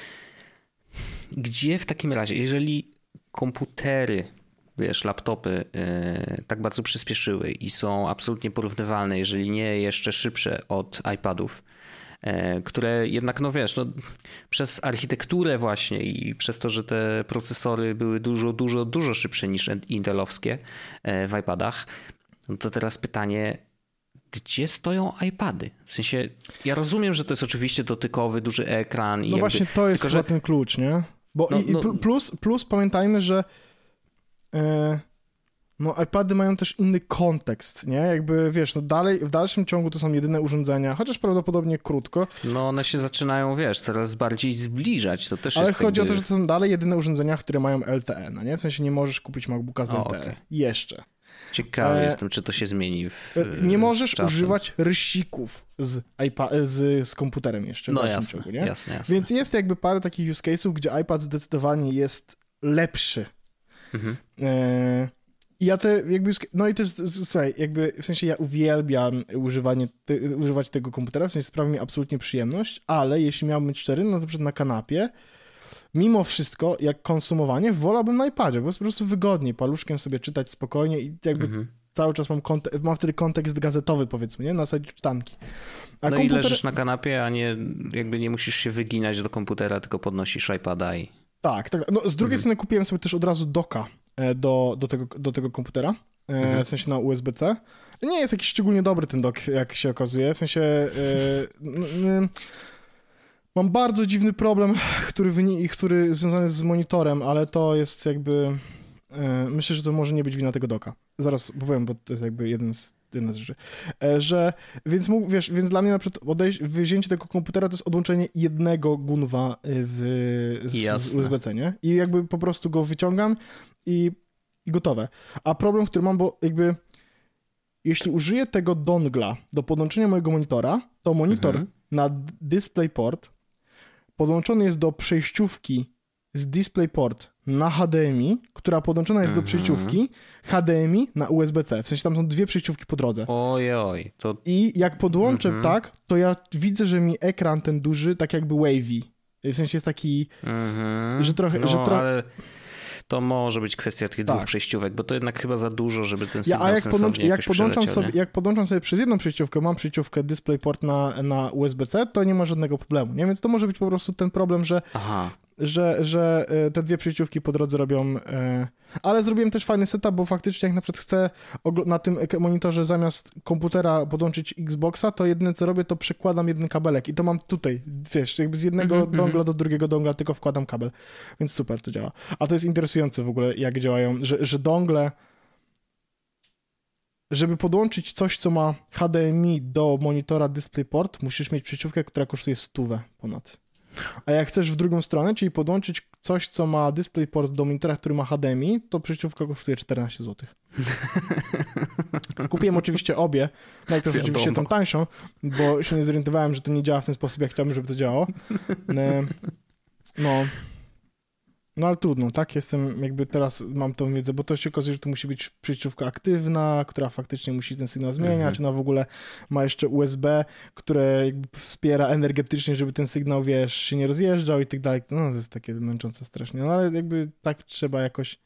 gdzie w takim razie, jeżeli komputery, wiesz, laptopy yy, tak bardzo przyspieszyły i są absolutnie porównywalne, jeżeli nie jeszcze szybsze od iPadów, które jednak, no wiesz, no, przez architekturę właśnie i przez to, że te procesory były dużo, dużo, dużo szybsze niż intelowskie w iPadach, no to teraz pytanie, gdzie stoją iPady? W sensie, ja rozumiem, że to jest oczywiście dotykowy, duży ekran. I no jakby, właśnie to jest tylko, że... ten klucz, nie? Bo no, i, no... Plus, plus pamiętajmy, że e, no iPady mają też inny kontekst, nie? Jakby, wiesz, no dalej, w dalszym ciągu to są jedyne urządzenia, chociaż prawdopodobnie krótko. No one się zaczynają, wiesz, coraz bardziej zbliżać, to też Ale jest chodzi jakby... o to, że to są dalej jedyne urządzenia, które mają LTE, no nie? W sensie nie możesz kupić MacBooka z LTE. okay. Jeszcze. Ciekawy e... jestem, czy to się zmieni. W, e, nie możesz używać rysików z, iPad, z, z komputerem jeszcze. No jasne, ciągu, nie? jasne, jasne. Więc jest jakby parę takich use case'ów, gdzie iPad zdecydowanie jest lepszy. Mhm. E... I ja to jakby, no i też, słuchaj, jakby w sensie ja uwielbiam używanie, te, używać tego komputera, w sensie sprawia mi absolutnie przyjemność, ale jeśli miałbym szczery, no to przykład na kanapie, mimo wszystko, jak konsumowanie, wolałbym na iPadzie, bo jest po prostu wygodniej, paluszkiem sobie czytać spokojnie i jakby mhm. cały czas mam, kontek- mam wtedy kontekst gazetowy, powiedzmy, nie? Na zasadzie czytanki. A no komputer... i leżysz na kanapie, a nie, jakby nie musisz się wyginać do komputera, tylko podnosisz iPada i... Tak, tak. No, z drugiej mhm. strony kupiłem sobie też od razu doka e, do, do, tego, do tego komputera, e, mhm. w sensie na USB-C. Nie jest jakiś szczególnie dobry ten dok, jak się okazuje, w sensie... Yy, Mam bardzo dziwny problem, [LAUGHS] który, który związany jest z monitorem, ale to jest jakby. E, myślę, że to może nie być wina tego doka. Zaraz powiem, bo to jest jakby jeden z, jedna z rzeczy. E, że, więc, mógł, wiesz, więc dla mnie na przykład odejść, wyjęcie tego komputera to jest odłączenie jednego gunwa w, z, z USB-C, nie? I jakby po prostu go wyciągam i, i gotowe. A problem, który mam, bo jakby jeśli użyję tego dongla do podłączenia mojego monitora, to monitor mhm. na DisplayPort podłączony jest do przejściówki z DisplayPort na HDMI, która podłączona jest do mhm. przejściówki HDMI na USB-C. W sensie tam są dwie przejściówki po drodze. Oj, oj. To... I jak podłączę mm -hmm. tak, to ja widzę, że mi ekran ten duży tak jakby wavy. W sensie jest taki, mm -hmm. że trochę... No, że trochę... Ale to może być kwestia tych tak. dwóch przejściówek, bo to jednak chyba za dużo, żeby ten sygnał ja, a jak, podłącz, jak podłączam sobie, jak podłączam sobie przez jedną przejściówkę, mam przejściówkę DisplayPort na, na USB-C, to nie ma żadnego problemu, nie? Więc to może być po prostu ten problem, że Aha że, że e, te dwie przejściówki po drodze robią. E, ale zrobiłem też fajny setup, bo faktycznie jak na przykład chcę na tym monitorze zamiast komputera podłączyć Xboxa, to jedyne co robię, to przekładam jeden kabelek i to mam tutaj, wiesz, jakby z jednego mm -hmm. dongla do drugiego dongla tylko wkładam kabel, więc super to działa. A to jest interesujące w ogóle, jak działają, że, że dongle żeby podłączyć coś, co ma HDMI do monitora DisplayPort, musisz mieć przejściówkę, która kosztuje stówę ponad. A jak chcesz w drugą stronę, czyli podłączyć coś, co ma DisplayPort do monitora, który ma HDMI, to przejściówka kosztuje 14 zł. [LAUGHS] Kupiłem oczywiście obie. Najpierw Wiadomo. oczywiście tą tańszą, bo się nie zorientowałem, że to nie działa w ten sposób, jak chciałbym, żeby to działało. E, no, no ale trudno, tak? Jestem, jakby teraz mam tą wiedzę, bo to się okazuje, że to musi być przejściówka aktywna, która faktycznie musi ten sygnał zmieniać, mhm. ona w ogóle ma jeszcze USB, które jakby wspiera energetycznie, żeby ten sygnał, wiesz, się nie rozjeżdżał i tak dalej. No to jest takie męczące strasznie, no ale jakby tak trzeba jakoś...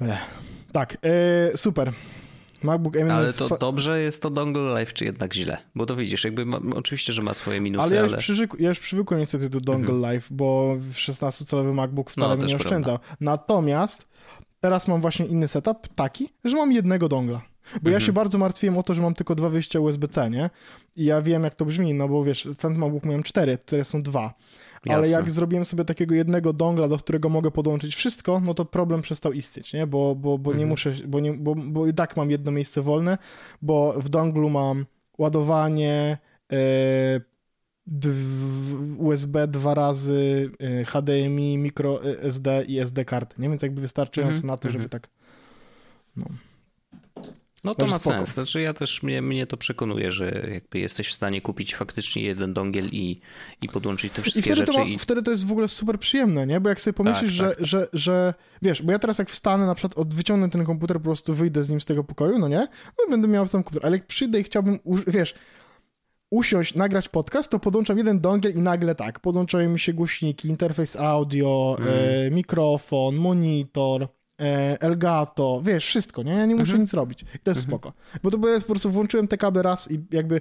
Ech. Tak, yy, super. MacBook M1 Ale to dobrze jest to dongle live, czy jednak źle? Bo to widzisz, jakby ma, oczywiście, że ma swoje minusy, ale... Ja już, ale... Przyżyk, ja już przywykłem niestety do dongle mhm. live, bo 16-calowy MacBook wcale no, mnie nie oszczędzał. Prawda. Natomiast teraz mam właśnie inny setup, taki, że mam jednego dongla. Bo mhm. ja się bardzo martwiłem o to, że mam tylko dwa wyjścia USB-C, nie? I ja wiem, jak to brzmi, no bo wiesz, ten MacBook miałem cztery, które są dwa. Jasne. Ale jak zrobiłem sobie takiego jednego dongla, do którego mogę podłączyć wszystko, no to problem przestał istnieć, nie? Bo, bo, bo mhm. nie muszę, bo, nie, bo, bo i tak mam jedno miejsce wolne, bo w donglu mam ładowanie, yy, USB dwa razy, yy, HDMI, micro SD i SD karty, nie? Więc jakby wystarczająco mhm. na to, żeby mhm. tak... No. No to ma spoko. sens. Znaczy ja też, mnie, mnie to przekonuje, że jakby jesteś w stanie kupić faktycznie jeden dongiel i, i podłączyć te wszystkie I wtedy rzeczy. To ma, i... Wtedy to jest w ogóle super przyjemne, nie? Bo jak sobie pomyślisz, tak, że, tak. Że, że wiesz, bo ja teraz jak wstanę na przykład, od, wyciągnę ten komputer, po prostu wyjdę z nim z tego pokoju, no nie? No będę miał ten komputer, ale jak przyjdę i chciałbym, wiesz, usiąść, nagrać podcast, to podłączam jeden dongiel i nagle tak, podłączają mi się głośniki, interfejs audio, mm. e, mikrofon, monitor, Elgato, wiesz, wszystko, nie? Ja nie muszę mhm. nic robić. I to jest mhm. spoko. Bo to ja po prostu włączyłem te kable raz i jakby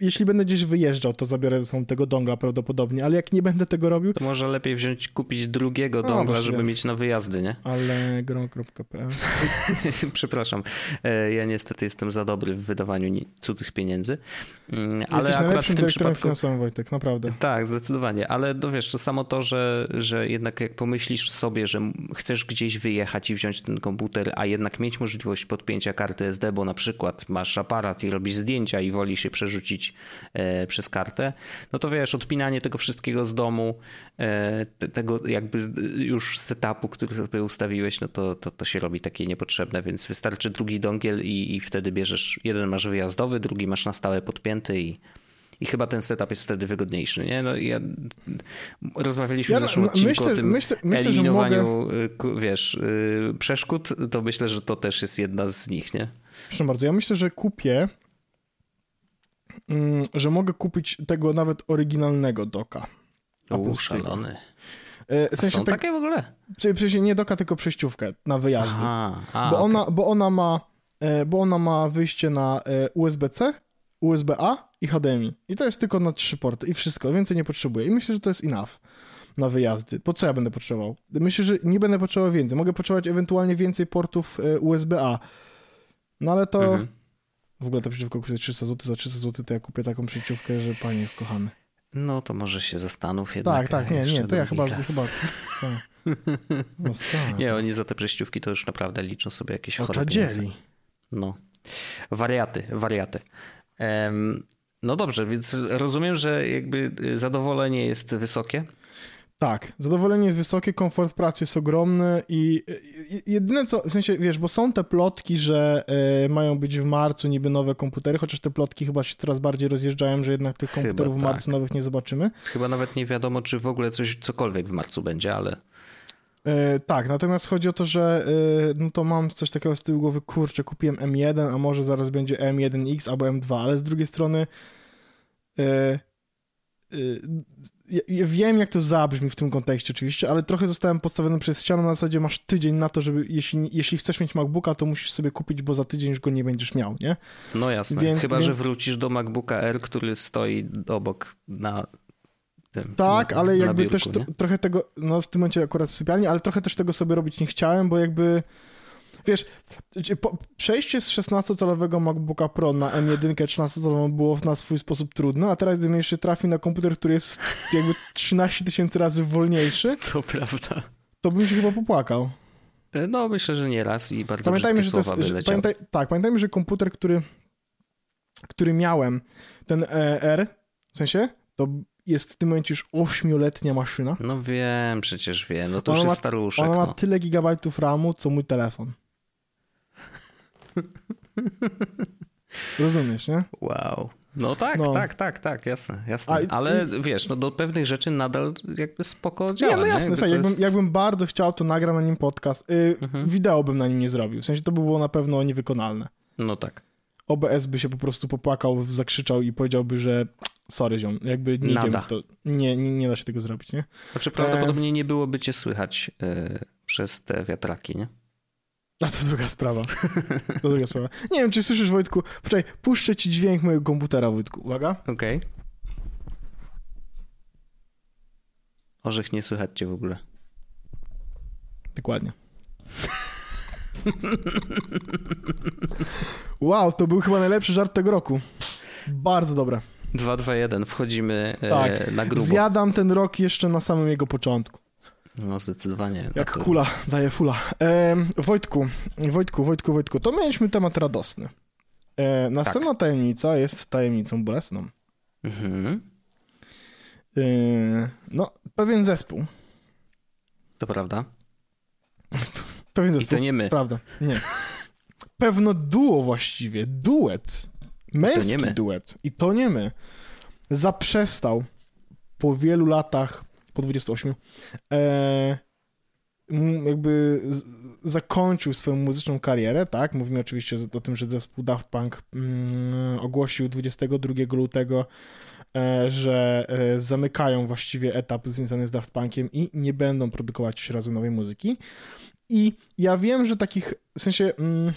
jeśli będę gdzieś wyjeżdżał, to zabiorę ze sobą tego dongla prawdopodobnie, ale jak nie będę tego robił... To może lepiej wziąć, kupić drugiego dongla, no, żeby mieć na wyjazdy, nie? Allegro.pl [LAUGHS] Przepraszam, e, ja niestety jestem za dobry w wydawaniu cudzych pieniędzy, mm, ale Jesteś akurat w tym przypadku... finansowym, Wojtek, naprawdę. Tak, zdecydowanie, ale no wiesz, to samo to, że, że jednak jak pomyślisz sobie, że chcesz gdzieś wyjechać i wziąć ten komputer, a jednak mieć możliwość podpięcia karty SD, bo na przykład masz aparat i robisz zdjęcia i woli się przerzucić E, przez kartę, no to wiesz, odpinanie tego wszystkiego z domu, e, tego jakby już setupu, który sobie ustawiłeś, no to, to, to się robi takie niepotrzebne, więc wystarczy drugi dongiel i, i wtedy bierzesz, jeden masz wyjazdowy, drugi masz na stałe podpięty i i chyba ten setup jest wtedy wygodniejszy, nie? No, ja, rozmawialiśmy ja, w zeszłym odcinku myślę, o tym myślę, myślę, eliminowaniu, mogę... wiesz, y, przeszkód, to myślę, że to też jest jedna z nich, nie? Proszę bardzo, ja myślę, że kupię że mogę kupić tego nawet oryginalnego doka. U, szalony. E, w sensie są tak, takie w ogóle? Przecież nie doka, tylko przejściówkę na wyjazdy. Aha, a, bo, okay. ona, bo ona ma e, bo ona ma wyjście na e, USB-C, USB-A i HDMI. I to jest tylko na trzy porty i wszystko, więcej nie potrzebuję. I myślę, że to jest enough na wyjazdy. Po co ja będę potrzebował? Myślę, że nie będę potrzebował więcej. Mogę potrzebować ewentualnie więcej portów USB-A. No ale to mhm. W ogóle ta przeciwka kosztuje 300 zł, za 300 zł to ja kupię taką przeciwkę, że panie kochany. No to może się zastanów jednak. Tak, tak, nie, nie, to ja chyba, chyba tak. no, [LAUGHS] nie, oni za te przejściówki to już naprawdę liczą sobie jakieś chore No. Wariaty, wariaty. Um, no dobrze, więc rozumiem, że jakby zadowolenie jest wysokie. Tak, zadowolenie jest wysokie, komfort pracy jest ogromny i jedyne co, w sensie, wiesz, bo są te plotki, że y, mają być w marcu niby nowe komputery, chociaż te plotki chyba się coraz bardziej rozjeżdżają, że jednak tych komputerów chyba w marcu tak. nowych nie zobaczymy. Chyba nawet nie wiadomo, czy w ogóle coś, cokolwiek w marcu będzie, ale... Y, tak, natomiast chodzi o to, że y, no to mam coś takiego z tyłu głowy, kurczę, kupiłem M1, a może zaraz będzie M1X albo M2, ale z drugiej strony ja, ja wiem, jak to zabrzmi w tym kontekście oczywiście, ale trochę zostałem postawiony przez ścianę na zasadzie masz tydzień na to, żeby jeśli, jeśli chcesz mieć MacBooka, to musisz sobie kupić, bo za tydzień już go nie będziesz miał, nie? No jasne, więc, chyba, więc... że wrócisz do MacBooka R, który stoi obok na tym, tak, na, ale jakby biurku, też to, trochę tego, no w tym momencie akurat w sypialni, ale trochę też tego sobie robić nie chciałem, bo jakby wiesz, przejście z 16-calowego MacBooka Pro na M1 13-calową było na swój sposób trudne, a teraz gdybym jeszcze trafił na komputer, który jest jakby 13 tysięcy razy wolniejszy, [LAUGHS] to prawda. To bym się chyba popłakał. E, no, myślę, że nie raz i bardzo pamiętajmy, że to jest, że, pamiętaj, Tak, pamiętajmy, że komputer, który, który miałem, ten e, R, w sensie, to jest w tym momencie już 8-letnia maszyna. No wiem, przecież wiem, no to ona już jest ma, staruszek. Ona no. ma tyle gigabajtów RAMu, co mój telefon. Rozumiesz, nie? Wow. No tak, no. tak, tak, tak, jasne, jasne. A, Ale i... wiesz, no do pewnych rzeczy nadal jakby spoko działa. Nie, no jasne, nie? jakbym, jest... jakbym, bardzo chciał, to nagram na nim podcast. Yy, mhm. Wideo bym na nim nie zrobił, w sensie to by było na pewno niewykonalne. No tak. OBS by się po prostu popłakał, zakrzyczał i powiedziałby, że sorry ziom, jakby nie Nada. idziemy w to. Nie, nie, nie da się tego zrobić, nie? Znaczy prawdopodobnie e... nie byłoby cię słychać yy, przez te wiatraki, nie? A to druga sprawa. To druga sprawa. Nie wiem, czy słyszysz, Wojtku. Poczekaj, puszczę ci dźwięk mojego komputera, Wojtku. Uwaga. Okej. Okay. Orzech nie słychać cię w ogóle. Dokładnie. wow, to był chyba najlepszy żart tego roku. Bardzo dobre. 2, 2, 1, wchodzimy e, tak. na grubo. Zjadam ten rok jeszcze na samym jego początku. No zdecydowanie. Jak to... kula, daje fula. E, Wojtku, Wojtku, Wojtku, Wojtku, to mieliśmy temat radosny. E, następna tak. tajemnica jest tajemnicą bolesną. Mhm. E, no, pewien zespół. To prawda. [LAUGHS] pewien zespół. I to nie my. Prawda, nie. Pewno duo właściwie, duet. Męski I duet. I to nie my. Zaprzestał po wielu latach po 28, e, jakby z, zakończył swoją muzyczną karierę, tak? Mówimy oczywiście o tym, że zespół Daft Punk mm, ogłosił 22 lutego, e, że e, zamykają właściwie etap związany z Daft Punkiem i nie będą produkować już razem nowej muzyki. I ja wiem, że takich, w sensie... Mm,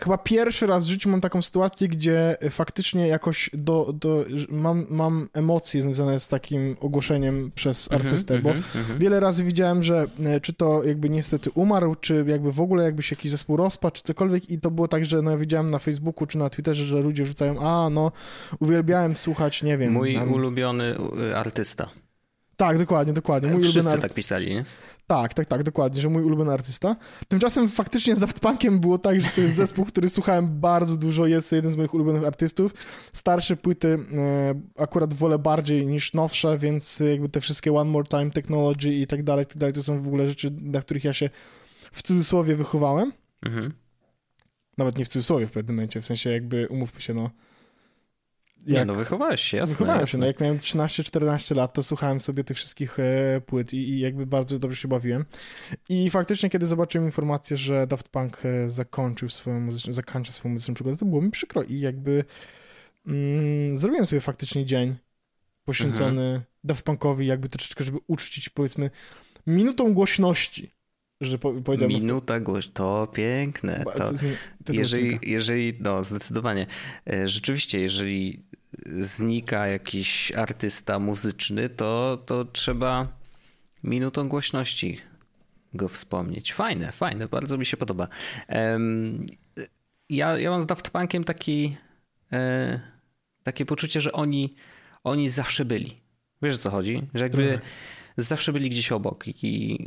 Chyba pierwszy raz w życiu mam taką sytuację, gdzie faktycznie jakoś do, do, mam, mam emocje związane z takim ogłoszeniem przez mm -hmm, artystę, bo mm -hmm. wiele razy widziałem, że e, czy to jakby niestety umarł, czy jakby w ogóle jakby się jakiś zespół rozpadł, czy cokolwiek i to było tak, że no, widziałem na Facebooku czy na Twitterze, że ludzie rzucają, a no uwielbiałem słuchać, nie wiem. Mój ulubiony artysta. Tak, dokładnie, dokładnie. Mój Wszyscy ulubiony... tak pisali, nie? Tak, tak, tak, dokładnie, że mój ulubiony artysta. Tymczasem faktycznie z Daft Punkiem było tak, że to jest zespół, który słuchałem bardzo dużo, jest jeden z moich ulubionych artystów. Starsze płyty e, akurat wolę bardziej niż nowsze, więc jakby te wszystkie One More Time Technology i tak dalej, tak dalej, to są w ogóle rzeczy, na których ja się w cudzysłowie wychowałem. Mhm. Nawet nie w cudzysłowie w pewnym momencie, w sensie jakby umówmy się, no jak, nie, no wychowałeś się, jasne. Wychowałem jasne. się, no jak miałem 13-14 lat, to słuchałem sobie tych wszystkich e, płyt i, i, jakby bardzo dobrze się bawiłem. I faktycznie, kiedy zobaczyłem informację, że Daft Punk e, zakończył swoją muzyczną, zakończy swoją muzyczną przygodę, to było mi przykro i jakby mm, zrobiłem sobie faktycznie dzień poświęcony mhm. Daft Punkowi, jakby troszeczkę, żeby uczcić, powiedzmy, minutą głośności że powiedział Minuta głoś, to piękne. To, to jeżeli, jeżeli, no zdecydowanie. E, rzeczywiście, jeżeli znika jakiś artysta muzyczny, to, to trzeba minutą głośności go wspomnieć. Fajne, fajne, bardzo mi się podoba. Ja, ja mam z Daft Punkiem taki, e, takie poczucie, że oni, oni zawsze byli. Wiesz o co chodzi? Że jakby... Tak zawsze byli gdzieś obok i,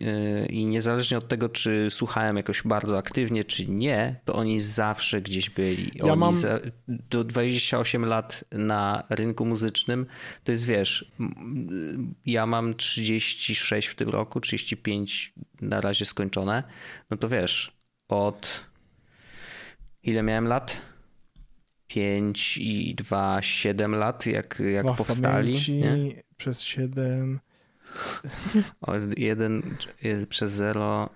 i niezależnie od tego, czy słuchałem jakoś bardzo aktywnie, czy nie, to oni zawsze gdzieś byli. Ja oni mam... za, do 28 lat na rynku muzycznym, to jest wiesz, ja mam 36 w tym roku, 35 na razie skończone, no to wiesz, od ile miałem lat? 5 i 2, 7 lat, jak, jak powstali. Pamięci, przez 7, o, jeden przez zero.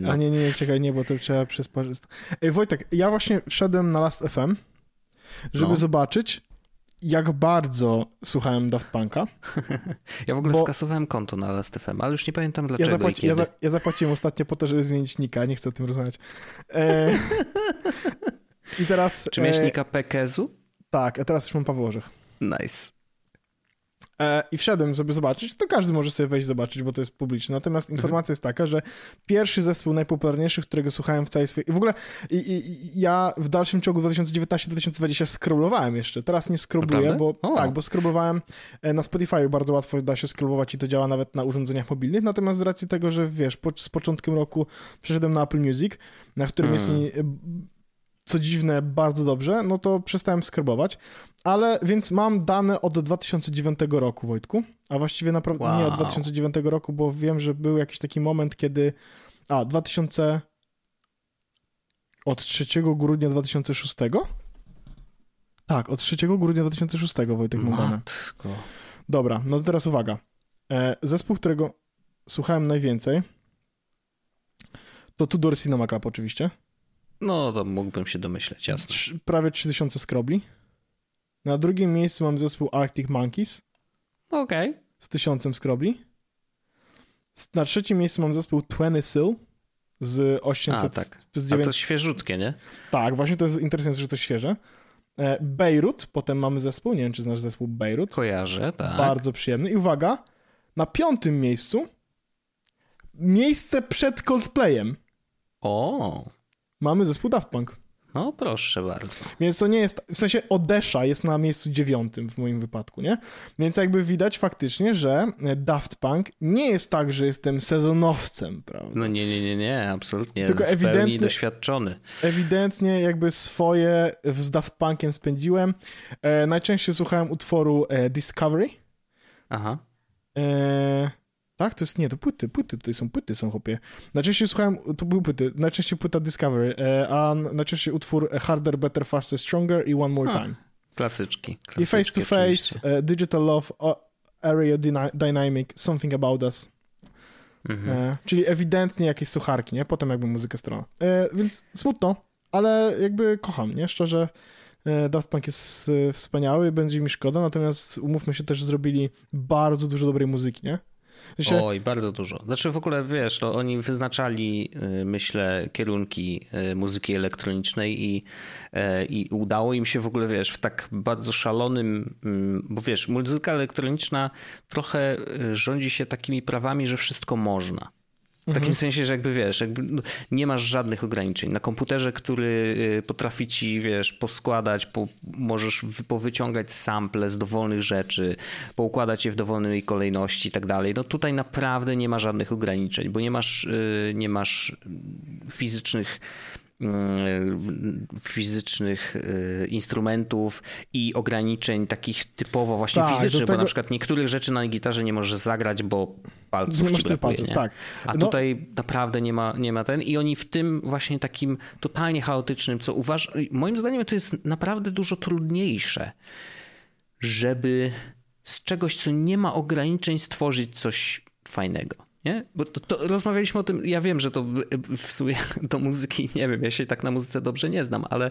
No. A nie, nie, nie, czekaj, nie, bo to trzeba przez parę. Ej, Wojtek, ja właśnie wszedłem na Last FM, żeby no. zobaczyć, jak bardzo słuchałem Daft Punka. [LAUGHS] Ja w ogóle bo... skasowałem konto na Last FM, ale już nie pamiętam dlaczego ja, zapłaci, ja, za, ja zapłaciłem ostatnio po to, żeby zmienić nika, nie chcę o tym rozmawiać. E... [LAUGHS] I teraz... Czy miałeś e... nika Pekezu? Tak, a teraz już mam Paweł Orzech. Nice. E, I wszedłem sobie zobaczyć, to każdy może sobie wejść zobaczyć, bo to jest publiczne. Natomiast informacja jest taka, że pierwszy zespół najpopularniejszy, którego słuchałem w całej swojej... W ogóle i, i, ja w dalszym ciągu 2019-2020 skrolowałem jeszcze. Teraz nie skrobluję, bo o. tak, bo skrobowałem e, na Spotify bardzo łatwo da się skrobować i to działa nawet na urządzeniach mobilnych. Natomiast z racji tego, że wiesz, po, z początkiem roku przeszedłem na Apple Music, na którym hmm. jest mi co dziwne, bardzo dobrze, no to przestałem skrobować. Ale więc mam dane od 2009 roku, Wojtku. A właściwie naprawdę wow. nie od 2009 roku, bo wiem, że był jakiś taki moment, kiedy. A, 2000. Od 3 grudnia 2006? Tak, od 3 grudnia 2006 Wojtek mam dane. Dobra, no to teraz uwaga. E, zespół, którego słuchałem najwięcej, to Tudor Cinema Club oczywiście. No, to mógłbym się domyśleć, jasne. prawie 3000 skrobli. Na drugim miejscu mam zespół Arctic Monkeys. Okej. Okay. Z tysiącem skrobli. Na trzecim miejscu mam zespół Twenty Sill z 800. A, tak. Z 9... A to świeżutkie, nie? Tak, właśnie to jest interesujące, że to świeże. E, Beirut, potem mamy zespół, nie wiem czy znasz zespół Beirut. Kojarzę, tak. Bardzo przyjemny. I uwaga, na piątym miejscu miejsce przed Coldplayem. O mamy zespół Daft Punk. No proszę bardzo. Więc to nie jest, w sensie Odesza jest na miejscu dziewiątym w moim wypadku, nie? Więc jakby widać faktycznie, że Daft Punk nie jest tak, że jestem sezonowcem, prawda? No nie, nie, nie, nie, absolutnie. Tylko ewidentnie doświadczony. Ewidentnie jakby swoje z Daft Punkiem spędziłem. E, najczęściej słuchałem utworu e, Discovery. Aha. E, tak? To jest, nie, to płyty, płyty, tutaj są płyty, są chłopie. Najczęściej słuchałem, to były płyty, najczęściej płyta Discovery, e, a najczęściej utwór Harder, Better, Faster, Stronger i One More Time. Klasyczki. klasyczki I Face to Face, uh, Digital Love, Area Dynamic, Something About Us. Mhm. E, czyli ewidentnie jakieś sucharki, nie? Potem jakby muzykę strona. E, więc smutno, ale jakby kocham, nie? Szczerze, e, Daft Punk jest wspaniały, będzie mi szkoda, natomiast umówmy się też, zrobili bardzo dużo dobrej muzyki, nie? Się... Oj, bardzo dużo. Znaczy w ogóle, wiesz, no, oni wyznaczali, y, myślę, kierunki y, muzyki elektronicznej i, y, i udało im się w ogóle, wiesz, w tak bardzo szalonym, mm, bo wiesz, muzyka elektroniczna trochę rządzi się takimi prawami, że wszystko można. W takim mhm. sensie, że jakby wiesz, jakby no, nie masz żadnych ograniczeń. Na komputerze, który y, potrafi ci, wiesz, poskładać, po, możesz powyciągać sample z dowolnych rzeczy, poukładać je w dowolnej kolejności i tak dalej. No tutaj naprawdę nie ma żadnych ograniczeń, bo nie masz, y, nie masz fizycznych fizycznych y, instrumentów i ograniczeń takich typowo właśnie tak, fizycznych, tego... bo na przykład niektórych rzeczy na gitarze nie możesz zagrać, bo palców nie ci brakuje, palców, nie? Tak. A no... tutaj naprawdę nie ma, nie ma ten i oni w tym właśnie takim totalnie chaotycznym, co uważam, moim zdaniem to jest naprawdę dużo trudniejsze, żeby z czegoś, co nie ma ograniczeń stworzyć coś fajnego. Nie? Bo to, to, rozmawialiśmy o tym, ja wiem, że to w sumie do muzyki, nie wiem, ja się tak na muzyce dobrze nie znam, ale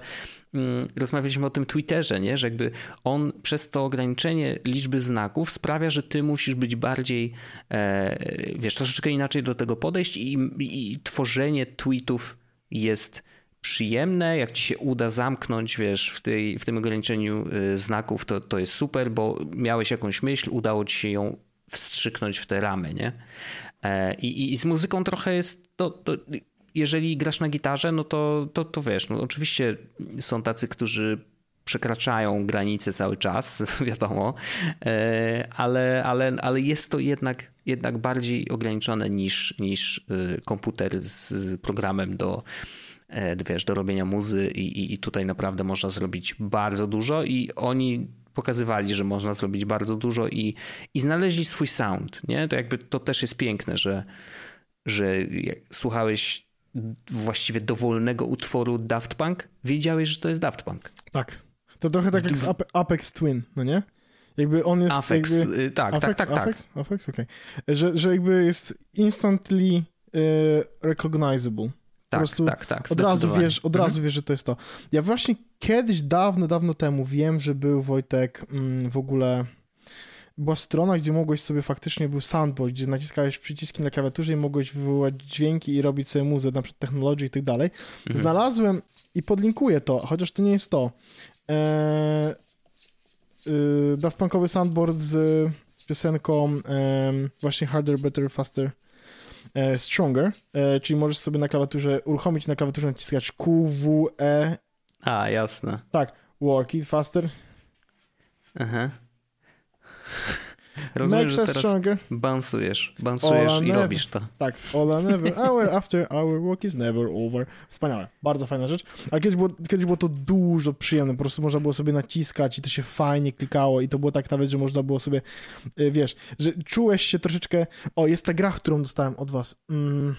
mm, rozmawialiśmy o tym Twitterze, nie? że jakby on przez to ograniczenie liczby znaków sprawia, że ty musisz być bardziej, e, wiesz, troszeczkę inaczej do tego podejść i, i tworzenie tweetów jest przyjemne, jak ci się uda zamknąć, wiesz, w, tej, w tym ograniczeniu e, znaków, to, to jest super, bo miałeś jakąś myśl, udało ci się ją wstrzyknąć w te ramy, nie? E, I, i z muzyką trochę jest to, to, jeżeli grasz na gitarze, no to, to, to wiesz, no oczywiście są tacy, którzy przekraczają granice cały czas, [LAUGHS] wiadomo, e, ale, ale, ale jest to jednak, jednak bardziej ograniczone niż, niż e, komputer z programem do, wiesz, do robienia muzy i, i tutaj naprawdę można zrobić bardzo dużo i oni pokazywali, że można zrobić bardzo dużo i, i znaleźli swój sound. Nie? To jakby to też jest piękne, że, że jak słuchałeś właściwie dowolnego utworu Daft Punk, wiedziałeś, że to jest Daft Punk. Tak. To trochę tak jak z Apex Twin, no nie? Jakby on jest Apex, jakby... Y, tak, Apex, tak, tak, tak. Apex? Apex? Okej. Okay. Że, że jakby jest instantly uh, recognizable. Tak, tak, tak. Od razu wiesz, od razu mhm. wiesz, że to jest to. Ja właśnie kiedyś, dawno, dawno temu wiem, że był Wojtek mm, w ogóle była strona, gdzie mogłeś sobie faktycznie był soundboard, gdzie naciskałeś przyciski na klawiaturze i mogłeś wywołać dźwięki i robić sobie muzę, na przykład technology i tak dalej. Mhm. Znalazłem i podlinkuję to, chociaż to nie jest to. Eee, yy, Daft Punkowy soundboard z piosenką właśnie Harder, Better, Faster, Stronger, czyli możesz sobie na klawiaturze uruchomić na klawiaturze naciskać Q, W, E. A, jasne. Tak, work it faster. Aha. Rozumiem, że teraz stronger. bansujesz, bansujesz i robisz to. Tak, and never, hour [LAUGHS] after our work is never over. Wspaniałe, bardzo fajna rzecz. Ale kiedyś było, kiedyś było to dużo przyjemne, po prostu można było sobie naciskać i to się fajnie klikało i to było tak nawet, że można było sobie, y, wiesz, że czułeś się troszeczkę, o jest ta gra, którą dostałem od was, mm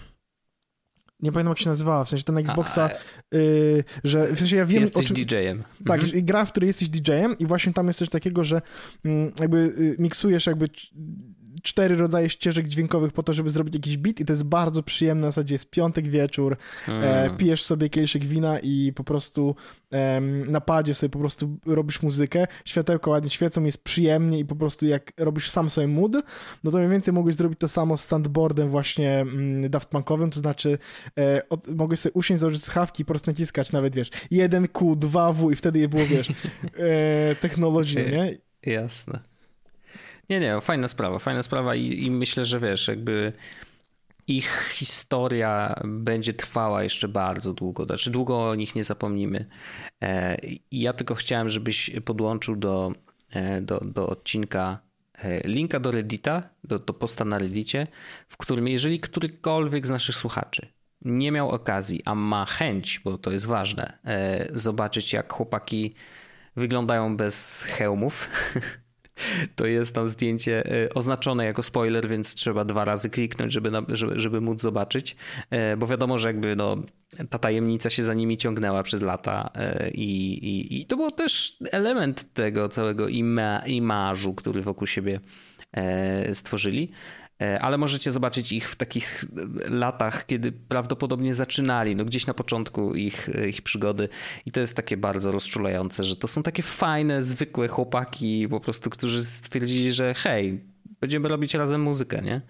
nie pamiętam jak się nazywała, w sensie ten Xboxa, yy, że w sensie ja wiem... Jesteś czym, DJ-em. Tak, mhm. gra, w której jesteś DJ-em i właśnie tam jest coś takiego, że yy, jakby yy, miksujesz jakby cztery rodzaje ścieżek dźwiękowych po to, żeby zrobić jakiś beat i to jest bardzo przyjemne, w zasadzie jest piątek wieczór, e, mm. e, pijesz sobie kieliszek wina i po prostu e, na padzie sobie po prostu robisz muzykę, światełko ładnie świecą, jest przyjemnie i po prostu jak robisz sam sobie mood, no to mniej więcej mogłeś zrobić to samo z sandboardem właśnie mm, Daft Punkowym, to znaczy e, od, mogłeś sobie usiąść, założyć słuchawki i po prostu naciskać nawet, wiesz, 1Q, 2W i wtedy je było, wiesz, [LAUGHS] e, technologii, nie? Jasne. Nie, nie, fajna sprawa, fajna sprawa i, i myślę, że wiesz, jakby ich historia będzie trwała jeszcze bardzo długo, znaczy długo o nich nie zapomnimy. E, ja tylko chciałem, żebyś podłączył do, e, do, do odcinka e, linka do Reddita, do, do posta na Reddicie, w którym jeżeli którykolwiek z naszych słuchaczy nie miał okazji, a ma chęć, bo to jest ważne, zobaczyć jak chłopaki wyglądają bez hełmów, [LAUGHS] to jest tam zdjęcie e, oznaczone jako spoiler, więc trzeba dwa razy kliknąć, żeby, żeby, żeby móc zobaczyć, e, bo wiadomo, że jakby no, ta tajemnica się za nimi ciągnęła przez lata e, i, i, i to był też element tego całego ima, imażu, który wokół siebie stworzyli. E, ale możecie zobaczyć ich w takich latach, kiedy prawdopodobnie zaczynali, no gdzieś na początku ich, ich przygody i to jest takie bardzo rozczulające, że to są takie fajne, zwykłe chłopaki po prostu, którzy stwierdzili, że hej, będziemy robić razem muzykę, nie?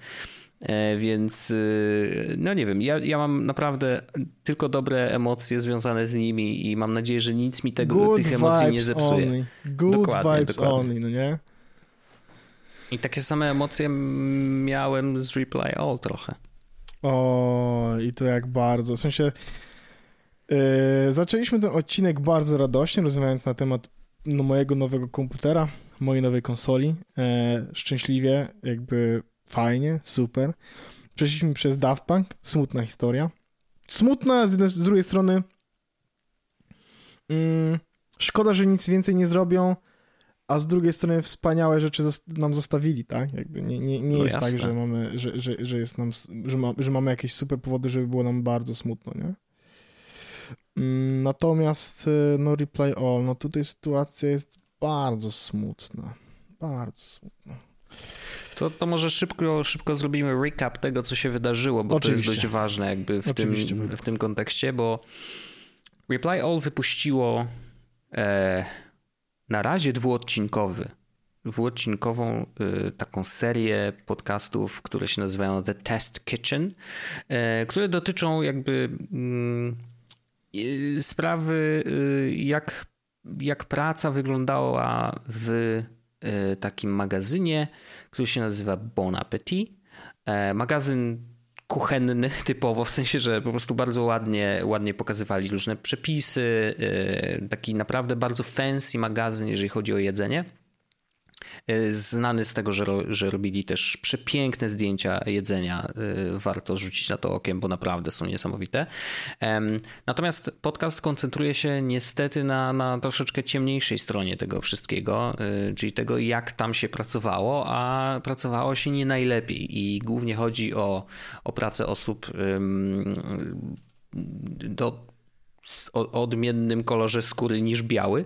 E, więc y, no nie wiem, ja, ja mam naprawdę tylko dobre emocje związane z nimi i mam nadzieję, że nic mi tego, tych emocji nie zepsuje. Only. Good dokładnie, vibes dokładnie. only, no nie? I takie same emocje miałem z Reply All trochę. O, i to jak bardzo. W sensie yy, zaczęliśmy ten odcinek bardzo radośnie, rozmawiając na temat no, mojego nowego komputera, mojej nowej konsoli. Yy, szczęśliwie, jakby fajnie, super. Przeszliśmy przez Daft Punk, smutna historia. Smutna, z, z drugiej strony yy, szkoda, że nic więcej nie zrobią a z drugiej strony wspaniałe rzeczy nam zostawili, tak? Jakby nie, nie, nie no jest tak, jasne. tak, że mamy, że, że, że jest nam, że, ma, że mamy jakieś super powody, żeby było nam bardzo smutno, nie? Mm, natomiast y, no Replay All, no tutaj sytuacja jest bardzo smutna. Bardzo smutna. To, to może szybko, szybko zrobimy recap tego, co się wydarzyło, bo Oczywiście. to jest dość ważne jakby w, tym, w tym kontekście, bo Reply All wypuściło e, na razie dwuodcinkowy, dwuodcinkową y, taką serię podcastów, które się nazywają The Test Kitchen, y, które dotyczą jakby y, sprawy, jak, jak praca wyglądała w takim magazynie, który się nazywa Bon Appetit. E, magazyn kuchenny typowo, w sensie, że po prostu bardzo ładnie, ładnie pokazywali różne przepisy, y, taki naprawdę bardzo fancy magazyn, jeżeli chodzi o jedzenie. Y, znany z tego, że, że robili też przepiękne zdjęcia jedzenia. Y, warto rzucić na to okiem, bo naprawdę są niesamowite. Natomiast podcast koncentruje się niestety na, na troszeczkę ciemniejszej stronie tego wszystkiego, y, czyli tego, jak tam się pracowało, a pracowało się nie najlepiej. I głównie chodzi o, o pracę osób do o odmiennym kolorze skóry niż biały,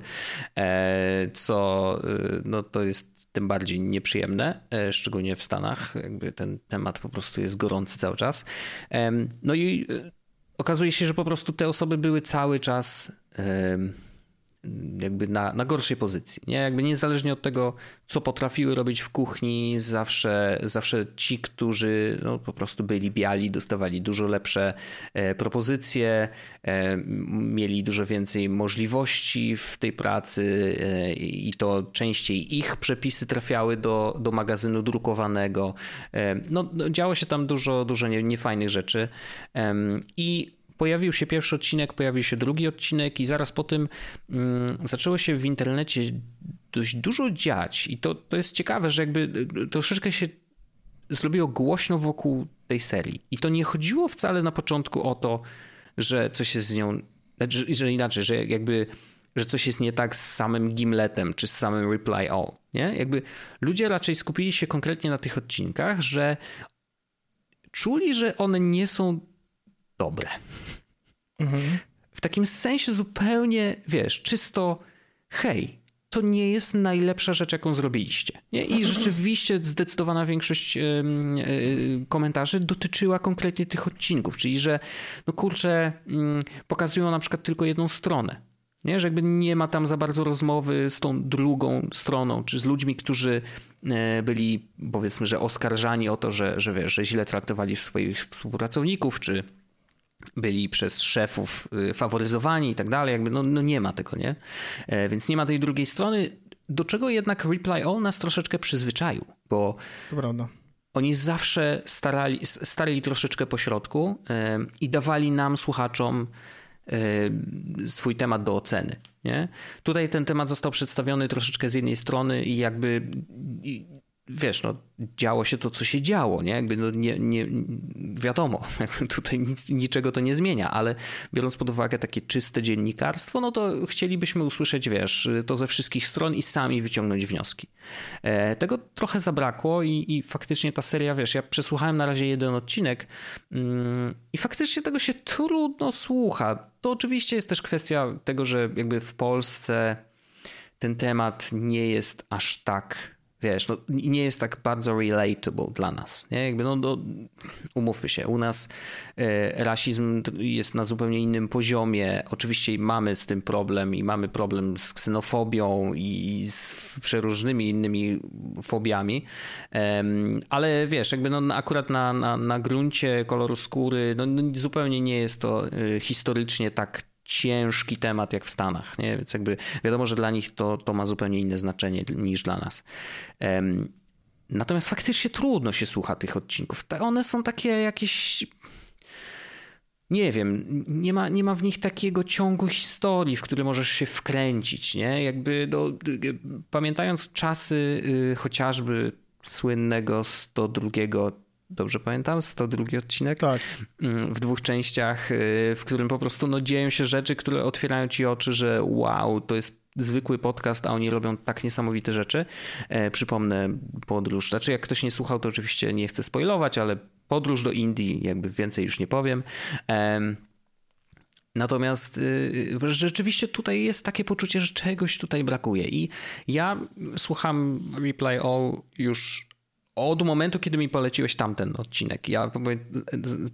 e, co no, to jest tym bardziej nieprzyjemne, e, szczególnie w Stanach. Jakby ten temat po prostu jest gorący cały czas. No i e, okazuje się, że po prostu te osoby były cały czas jakby na, na gorszej pozycji. Nie? Jakby niezależnie od tego, co potrafiły robić w kuchni, zawsze, zawsze ci, którzy no, po prostu byli biali, dostawali dużo lepsze e, propozycje, e, mieli dużo więcej możliwości w tej pracy e, i to częściej ich przepisy trafiały do, do magazynu drukowanego. E, no, no, działo się tam dużo, dużo nie, niefajnych rzeczy i pojawił się pierwszy odcinek, pojawił się drugi odcinek i zaraz po tym mm, zaczęło się w internecie dość dużo dziać i to, to jest ciekawe, że jakby y, troszeczkę się zrobiło głośno wokół tej serii. I to nie chodziło wcale na początku o to, że coś jest z nią, znaczy, że inaczej, że jakby że coś jest nie tak z samym Gimletem czy z samym Reply All. Nie? Jakby ludzie raczej skupili się konkretnie na tych odcinkach, że czuli, że one nie są dobre. Mhm. W takim sensie zupełnie, wiesz, czysto hej, to nie jest najlepsza rzecz, jaką zrobiliście. Nie? I rzeczywiście zdecydowana większość yy, komentarzy dotyczyła konkretnie tych odcinków, czyli że no kurczę, yy, pokazują na przykład tylko jedną stronę. Nie? Że jakby nie ma tam za bardzo rozmowy z tą drugą stroną, czy z ludźmi, którzy e, byli powiedzmy, że oskarżani o to, że, że, wiesz, że źle traktowali swoich współpracowników, czy byli przez szefów y, faworyzowani i tak dalej, jakby no, no nie ma tego, nie? E, więc nie ma tej drugiej strony, do czego jednak Reply All nas troszeczkę przyzwyczaił, bo oni zawsze starali, starali troszeczkę po środku e, i dawali nam, słuchaczom, e, swój temat do oceny. Nie? Tutaj ten temat został przedstawiony troszeczkę z jednej strony i jakby wiesz, no, działo się to, co się działo, nie? Jakby no nie, nie wiadomo, [LAUGHS] tutaj nic, niczego to nie zmienia, ale biorąc pod uwagę takie czyste dziennikarstwo, no to chcielibyśmy usłyszeć, wiesz, to ze wszystkich stron i sami wyciągnąć wnioski. E, tego trochę zabrakło i, i faktycznie ta seria, wiesz, ja przesłuchałem na razie jeden odcinek mm, i faktycznie tego się trudno słucha. To oczywiście jest też kwestia tego, że jakby w Polsce ten temat nie jest aż tak wiesz, no, nie jest tak bardzo relatable dla nas. Nie? Jakby, no, no, umówmy się, u nas e, rasizm jest na zupełnie innym poziomie. Oczywiście mamy z tym problem i mamy problem z ksenofobią i z przeróżnymi innymi fobiami, ale wiesz, jakby no, akurat na, na, na gruncie koloru skóry no, no zupełnie nie jest to e, historycznie tak ciężki temat jak w Stanach, nie? więc jakby wiadomo, że dla nich to, to ma zupełnie inne znaczenie niż dla nas. Um, natomiast faktycznie trudno się słucha tych odcinków. One są takie jakieś nie wiem, nie ma, nie ma w nich takiego ciągu historii, w który możesz się wkręcić, nie? Jakby, no, pamiętając czasy y, chociażby słynnego 102 dobrze pamiętam, 102 odcinek. Tak. Mm, w dwóch częściach, y, w którym po prostu no, dzieją się rzeczy, które otwierają ci oczy, że wow, to jest zwykły podcast, a oni robią tak niesamowite rzeczy. E, przypomnę podróż. Znaczy, jak ktoś nie słuchał, to oczywiście nie chcę spoilować, ale podróż do Indii, jakby więcej już nie powiem. E, Natomiast y, rzeczywiście tutaj jest takie poczucie, że czegoś tutaj brakuje. I ja słucham Reply All już od momentu, kiedy mi poleciłeś tamten odcinek. Ja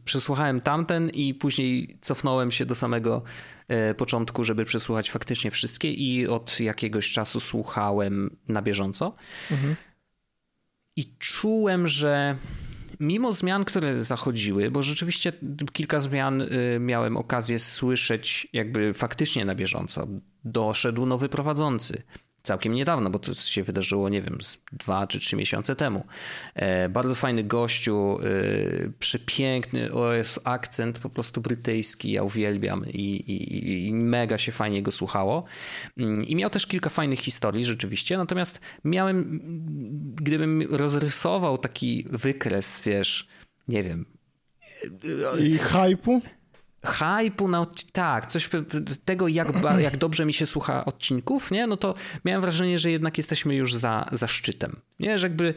przesłuchałem tamten i później cofnąłem się do samego e, początku, żeby przesłuchać faktycznie wszystkie i od jakiegoś czasu słuchałem na bieżąco. Mhm. I czułem, że mimo zmian, które zachodziły, bo rzeczywiście kilka zmian e, miałem okazję słyszeć jakby faktycznie na bieżąco. Doszedł nowy prowadzący całkiem niedawno, bo to się wydarzyło, nie wiem, dwa czy trzy miesiące temu. E, bardzo fajny gościu, e, przepiękny, o jest akcent po prostu brytyjski, ja uwielbiam i, i, i, mega się fajnie go słuchało. Mm, I miał też kilka fajnych historii rzeczywiście, natomiast miałem, gdybym rozrysował taki wykres, wiesz, nie wiem... I hypu? Hypu na tak, coś tego, jak, [CLEARS THROAT] jak dobrze mi się słucha odcinków, nie? No to miałem wrażenie, że jednak jesteśmy już za, za szczytem. Nie, że jakby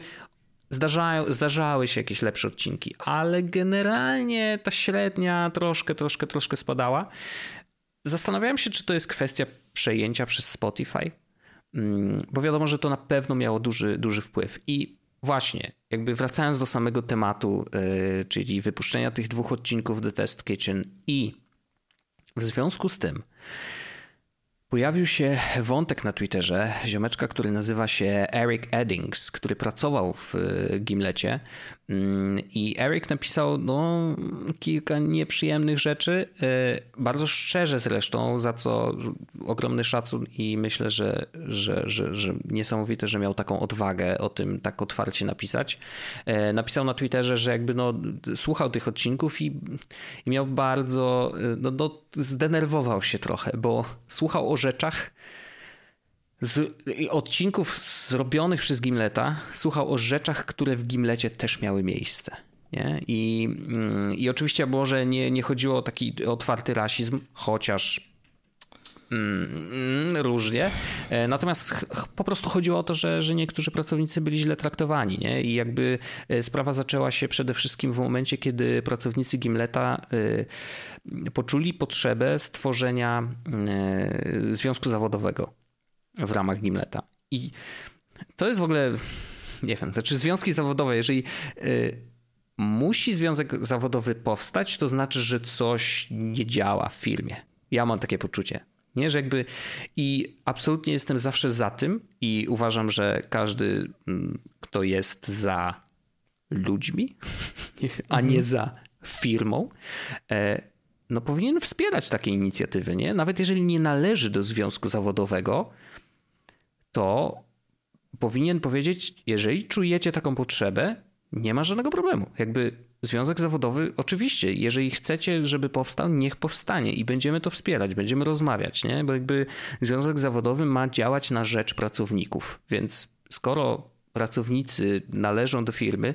zdarzają, zdarzały się jakieś lepsze odcinki, ale generalnie ta średnia troszkę, troszkę, troszkę spadała. Zastanawiałem się, czy to jest kwestia przejęcia przez Spotify, mm, bo wiadomo, że to na pewno miało duży, duży wpływ. I właśnie, jakby wracając do samego tematu, yy, czyli wypuszczenia tych dwóch odcinków The Test Kitchen i w związku z tym pojawił się wątek na Twitterze ziomeczka, który nazywa się Eric Eddings, który pracował w e, Gimlecie i Eric napisał no, kilka nieprzyjemnych rzeczy, e, bardzo szczerze zresztą, za co ogromny szacun i myślę, że, że, że, że niesamowite, że miał taką odwagę o tym tak otwarcie napisać. E, napisał na Twitterze, że jakby no, słuchał tych odcinków i, i miał bardzo, no, no, zdenerwował się trochę, bo słuchał o rzeczach, z odcinków zrobionych przez Gimleta, słuchał o rzeczach, które w Gimlecie też miały miejsce. Nie? I, mm, I oczywiście może nie, nie chodziło o taki otwarty rasizm, chociaż mm, różnie. E, natomiast po prostu chodziło o to, że, że niektórzy pracownicy byli źle traktowani. Nie? I jakby e, sprawa zaczęła się przede wszystkim w momencie, kiedy pracownicy Gimleta e, poczuli potrzebę stworzenia związku zawodowego w ramach Gimleta. I to jest w ogóle, nie wiem, znaczy związki zawodowe, jeżeli musi związek zawodowy powstać, to znaczy, że coś nie działa w firmie. Ja mam takie poczucie. Nie, że jakby i absolutnie jestem zawsze za tym i uważam, że każdy, mm, kto jest za ludźmi, [LAUGHS] a nie mhm. za firmą, e, no powinien wspierać takie inicjatywy, nie? Nawet jeżeli nie należy do związku zawodowego, to powinien powiedzieć, jeżeli czujecie taką potrzebę, nie ma żadnego problemu. Jakby związek zawodowy, oczywiście, jeżeli chcecie, żeby powstał, niech powstanie i będziemy to wspierać, będziemy rozmawiać, nie? Bo jakby związek zawodowy ma działać na rzecz pracowników. Więc skoro pracownicy należą do firmy,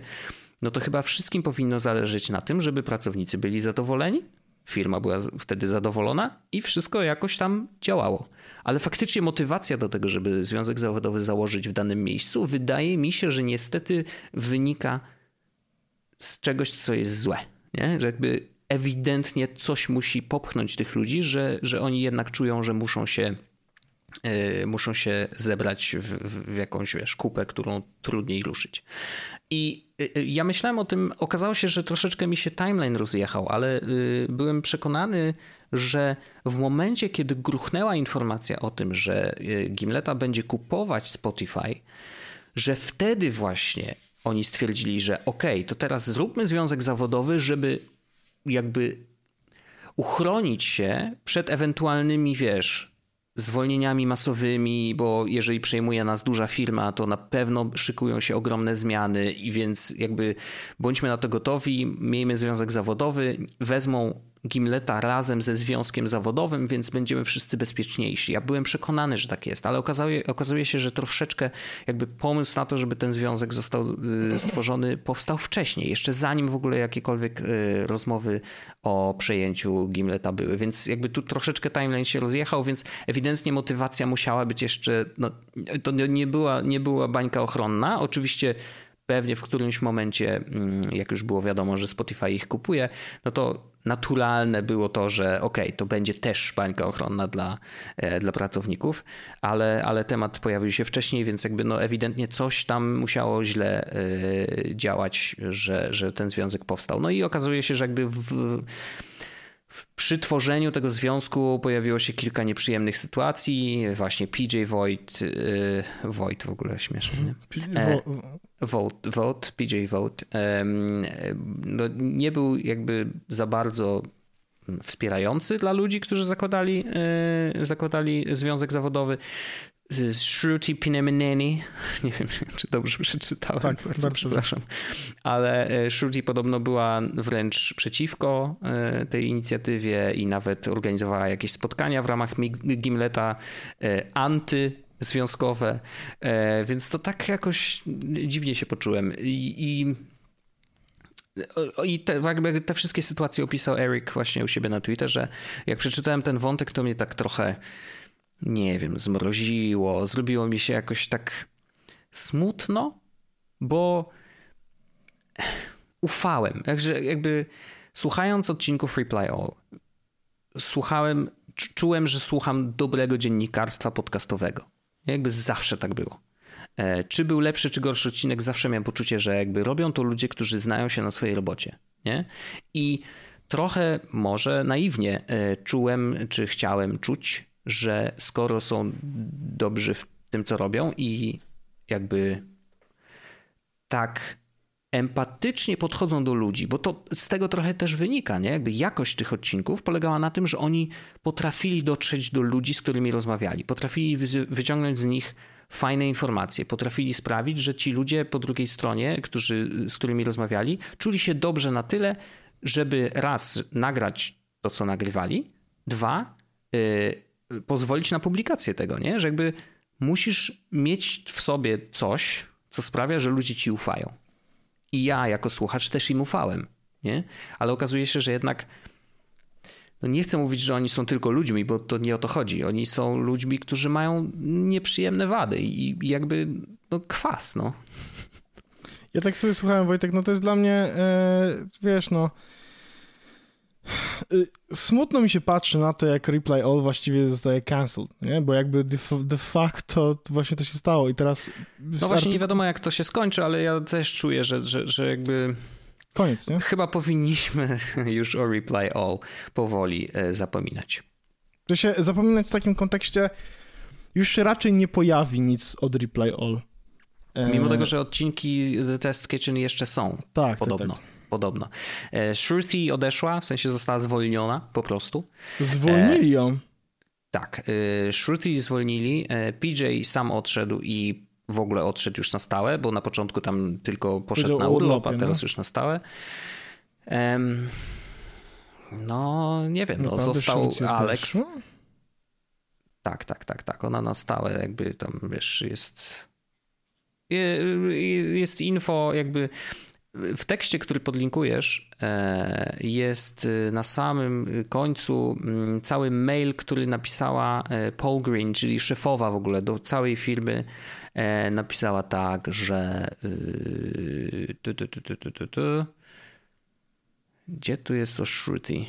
no to chyba wszystkim powinno zależeć na tym, żeby pracownicy byli zadowoleni, firma była wtedy zadowolona i wszystko jakoś tam działało. Ale faktycznie motywacja do tego, żeby związek zawodowy założyć w danym miejscu, wydaje mi się, że niestety wynika z czegoś, co jest złe. Nie? Że jakby ewidentnie coś musi popchnąć tych ludzi, że, że oni jednak czują, że muszą się, muszą się zebrać w, w, jakąś wiesz, kupę, którą trudniej ruszyć. I yy, ja myślałem o tym, okazało się, że troszeczkę mi się timeline rozjechał, ale byłem przekonany, że w momencie, kiedy gruchnęła informacja o tym, że Gimleta będzie kupować Spotify, że wtedy właśnie oni stwierdzili, że okej, okay, to teraz zróbmy związek zawodowy, żeby jakby uchronić się przed ewentualnymi, wiesz, zwolnieniami masowymi, bo jeżeli przejmuje nas duża firma, to na pewno szykują się ogromne zmiany i więc jakby bądźmy na to gotowi, miejmy związek zawodowy, wezmą Gimleta razem ze związkiem zawodowym, więc będziemy wszyscy bezpieczniejsi. Ja byłem przekonany, że tak jest, ale okazuje, okazuje się, że troszeczkę jakby pomysł na to, żeby ten związek został y, stworzony, powstał wcześniej, jeszcze zanim w ogóle jakiekolwiek y, rozmowy o przejęciu Gimleta były, więc jakby tu troszeczkę timeline się rozjechał, więc ewidentnie motywacja musiała być jeszcze, no, to nie była, nie była bańka ochronna. Oczywiście pewnie w którymś momencie, mm, jak już było wiadomo, że Spotify ich kupuje, no to naturalne było to, że ok, to będzie też bańka ochronna dla, e, dla pracowników, ale, ale temat pojawił się wcześniej, więc jakby no ewidentnie coś tam musiało źle e, działać, że, że ten związek powstał. No i okazuje się, że jakby w, przy tworzeniu tego związku pojawiło się kilka nieprzyjemnych sytuacji. Właśnie PJ Voigt, yy, Voigt w ogóle śmiesznie, nie? E, Vote, Vote, PJ Vote, no, nie był jakby za bardzo wspierający dla ludzi, którzy zakładali, e, zakładali związek zawodowy. Shruti Pinemineni, [LAUGHS] nie wiem, czy dobrze przeczytałem, tak, bardzo przepraszam, ale e, Shruti podobno była wręcz przeciwko e, tej inicjatywie i nawet organizowała jakieś spotkania w ramach Gimleta anty związkowe, e, więc to tak jakoś dziwnie się poczułem. I, i i te, jakby te wszystkie sytuacje opisał Eric właśnie u siebie na Twitterze. Jak przeczytałem ten wątek, to mnie tak trochę, nie wiem, zmroziło. Zrobiło mi się jakoś tak smutno, bo ufałem. Także jakby słuchając odcinków Reply All, słuchałem, czułem, że słucham dobrego dziennikarstwa podcastowego. Jakby zawsze tak było. E, czy był lepszy, czy gorszy odcinek, zawsze miałem poczucie, że jakby robią to ludzie, którzy znają się na swojej robocie. Nie? I trochę może naiwnie e, czułem, czy chciałem czuć, że skoro są dobrzy w tym, co robią i jakby tak empatycznie podchodzą do ludzi, bo to z tego trochę też wynika, nie? Jakby jakość tych odcinków polegała na tym, że oni potrafili dotrzeć do ludzi, z którymi rozmawiali, potrafili wyciągnąć z nich fajne informacje, potrafili sprawić, że ci ludzie po drugiej stronie, którzy, z którymi rozmawiali, czuli się dobrze na tyle, żeby raz nagrać to, co nagrywali, dwa, yy, pozwolić na publikację tego, nie? Że jakby musisz mieć w sobie coś, co sprawia, że ludzie ci ufają. I ja jako słuchacz też im ufałem, nie? Ale okazuje się, że jednak no nie chcę mówić, że oni są tylko ludźmi, bo to nie o to chodzi. Oni są ludźmi, którzy mają nieprzyjemne wady i jakby no kwas, no. Ja tak sobie słuchałem, Wojtek, no to jest dla mnie, e, wiesz, no smutno mi się patrzy na to, jak Reply All właściwie zostaje cancelled, nie? Bo jakby de, de facto właśnie to się stało i teraz... No właśnie nie wiadomo, jak to się skończy, ale ja też czuję, że, że, że jakby Koniec, nie? Chyba powinniśmy [LAUGHS] już o Reply All powoli e, zapominać. To się zapominać w takim kontekście już się raczej nie pojawi nic od Reply All. E, Mimo tego, że odcinki The Test Kitchen jeszcze są. Tak, tak podobno. Tak, tak. Podobno. E, Shruti odeszła, w sensie została zwolniona po prostu. Zwolnili ją? Tak. Shruti zwolnili, PJ sam odszedł i w ogóle odszedł już na stałe, bo na początku tam tylko poszedł na urlop, a teraz no. już na stałe. No, nie wiem, no, został Alex. Tak, tak, tak, tak. Ona na stałe jakby tam, wiesz, jest jest info jakby w tekście, który podlinkujesz, e, jest na samym końcu mm, cały mail, który napisała e, Paul Green, czyli szefowa w ogóle do całej firmy E, napisała tak, że. Gdzie tu jest to Shruti?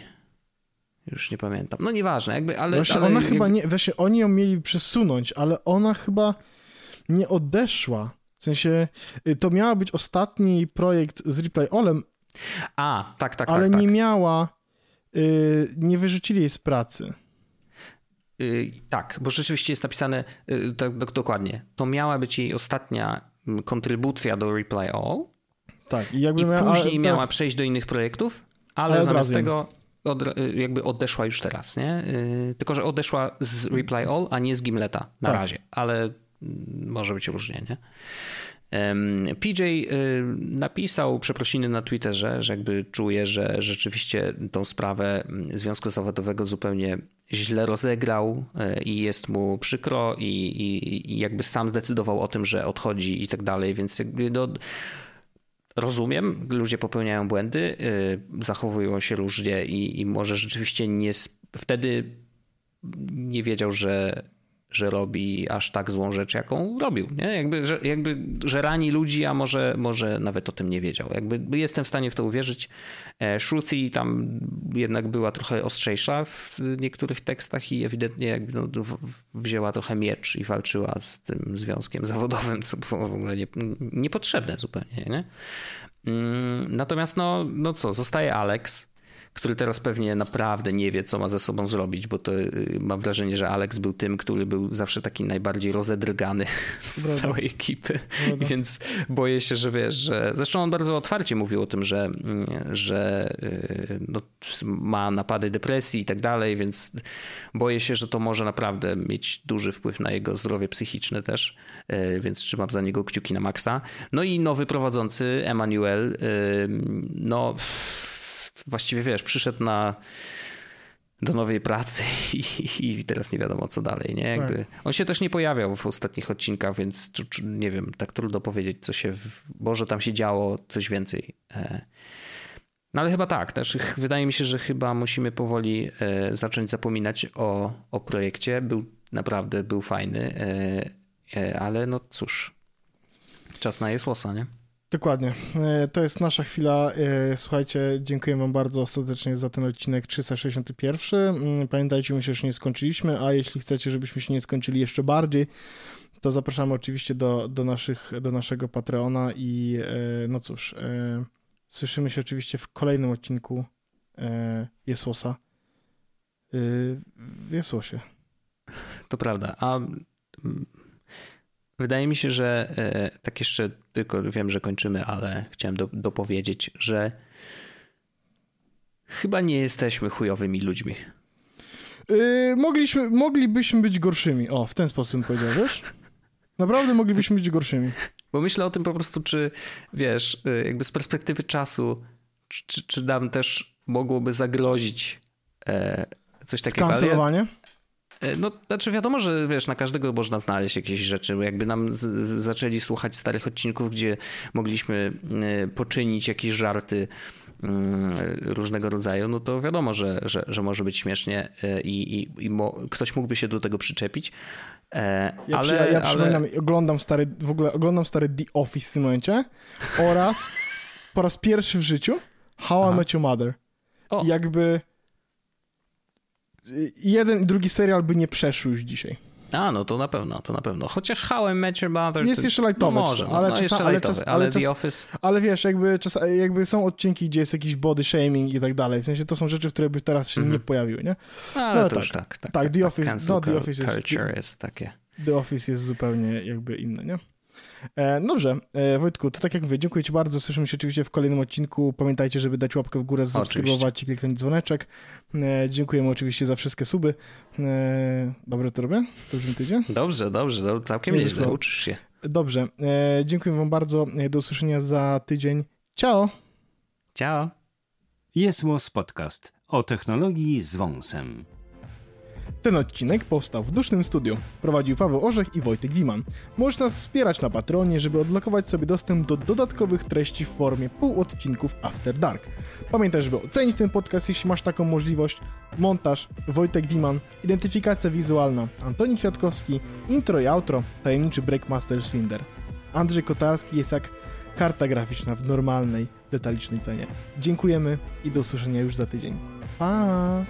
Już nie pamiętam. No nieważne, jakby, ale. Właśnie ale, ona chyba nie. Właśnie oni ją mieli przesunąć, ale ona chyba nie odeszła. W sensie y, to miała być ostatni projekt z Replay Olem. A, tak, tak, ale tak. Ale nie tak. miała. Yy, nie wyrzucili jej z pracy. Y, tak, bo rzeczywiście jest napisane y, tak dokładnie. To miała być jej ostatnia mm, kontrybucja do Reply All. Tak, i, jakby I miała, później miała teraz... przejść do innych projektów, ale, ale zamiast tego od, y, jakby odeszła już teraz, nie? Tylko, że odeszła z Reply All, a nie z Gimleta na tak. razie, ale może być różnie, nie? PJ napisał przeprosiny na Twitterze, że jakby czuje, że rzeczywiście tą sprawę mm, Związku Zawodowego zupełnie źle rozegrał e, i jest mu przykro i, i, i jakby sam zdecydował o tym, że odchodzi i tak dalej, więc jakby no, rozumiem, ludzie popełniają błędy, e, zachowują się różnie i, i może rzeczywiście nie wtedy nie wiedział, że że robi aż tak złą rzecz, jaką robił. Nie? Jakby, że, jakby, że rani ludzi, a może, może nawet o tym nie wiedział. Jakby jestem w stanie w to uwierzyć. E, Shruti tam jednak była trochę ostrzejsza w niektórych tekstach i ewidentnie jakby no, wzięła trochę miecz i walczyła z tym związkiem zawodowym, co było w ogóle nie, niepotrzebne zupełnie. Nie? Mm, natomiast no, no co, zostaje Alex, który teraz pewnie naprawdę nie wie, co ma ze sobą zrobić, bo to y, mam wrażenie, że Alex był tym, który był zawsze taki najbardziej rozedrgany [LAUGHS] z całej ekipy. Więc boję się, że wiesz, że zresztą on bardzo otwarcie mówił o tym, że, mm, że y, no, ma napady depresji i tak dalej, więc boję się, że to może naprawdę mieć duży wpływ na jego zdrowie psychiczne też, y, więc trzymam za niego kciuki na maksa. No i nowy prowadzący, Emanuel, no właściwie wiesz, przyszedł na do nowej pracy [LAUGHS] i, i, teraz nie wiadomo co dalej, nie? Jakby, tak. On się też nie pojawiał w ostatnich odcinkach, więc czy, czy, nie wiem, tak trudno powiedzieć, co się, w, Boże, tam się działo, coś więcej. E, no ale chyba tak, też wydaje mi się, że chyba musimy powoli e, zacząć zapominać o, o projekcie. Był naprawdę, był fajny, e, ale no cóż, czas na jesłosa, nie? Dokładnie. E, to jest nasza chwila. E, słuchajcie, dziękuję Wam bardzo serdecznie za ten odcinek 361. Mm, pamiętajcie, my się już nie skończyliśmy, a jeśli chcecie, żebyśmy się nie skończyli jeszcze bardziej, to zapraszamy oczywiście do, do, naszych, do naszego Patreona i e, no cóż, słyszymy się oczywiście w kolejnym odcinku Jesłosa w Jesłosie. to prawda. A mm, wydaje mi się, że e, tak jeszcze tylko wiem, że kończymy, ale chciałem do, dopowiedzieć, że chyba nie jesteśmy chujowymi ludźmi. Yy, mogliśmy, moglibyśmy być gorszymi. O, w ten sposób powiedział, wiesz? Naprawdę moglibyśmy być gorszymi. Bo myślę o tym po prostu, czy wiesz, y, jakby z perspektywy czasu, czy, czy nam też mogłoby zagrozić e, coś takiego. Skancelowanie? E, no, znaczy wiadomo, że wiesz, na każdego można znaleźć jakieś rzeczy. Jakby nam z, zaczęli słuchać starych odcinków, gdzie mogliśmy y, poczynić jakieś żarty Mm, różnego rodzaju, no to wiadomo, że, że, że może być śmiesznie e, i, i, i mo, ktoś mógłby się do tego przyczepić. E, ja, ale, ja, ja przypominam, oglądam stary, w ogóle oglądam stary The Office w tym momencie oraz po raz pierwszy w życiu How Aha. I Met Your Mother. O. jakby jeden i drugi serial by nie przeszły już dzisiaj. A, no to na pewno, to na pewno. Chociaż How I Met Your Mother... Jest to, jeszcze lightowy, no może, ale, no, czas, ale, lightowy, czas, ale, ale The Office... Ale wiesz, jakby, czas, jakby są odcinki, gdzie jest jakiś body shaming i tak dalej. W sensie to są rzeczy, które by teraz się mm -hmm. nie pojawiły, nie? No, ale, no, to tak, już tak. Tak, tak, tak The tak, Office, no, The Office jest... Jest takie... The Office jest zupełnie jakby inne, nie? E, dobrze, e, Wojtku, to tak jak mówię, dziękuję Ci bardzo. Słyszymy się oczywiście w kolejnym odcinku. Pamiętajcie, żeby dać łapkę w górę, zasubskrybować i kliknąć dzwoneczek. E, dziękujemy oczywiście za wszystkie suby. Dobrze to robię? Dobrze mi idzie? Dobrze, dobrze, no, całkiem nieźle, uczysz się. Dobrze, dziękuję Wam bardzo. Do usłyszenia za tydzień. Ciao! Ciao! Jest Podcast o technologii z wąsem. Ten odcinek powstał w dusznym studiu. Prowadził Paweł Orzech i Wojtek Wiman. Możesz nas wspierać na Patronie, żeby odblokować sobie dostęp do dodatkowych treści w formie półodcinków After Dark. Pamiętaj, żeby ocenić ten podcast, jeśli masz taką możliwość. Montaż Wojtek Wiman, identyfikacja wizualna Antoni Kwiatkowski, intro i outro tajemniczy Breakmaster Cinder. Andrzej Kotarski jest jak karta graficzna w normalnej, detalicznej cenie. Dziękujemy i do usłyszenia już za tydzień. Pa!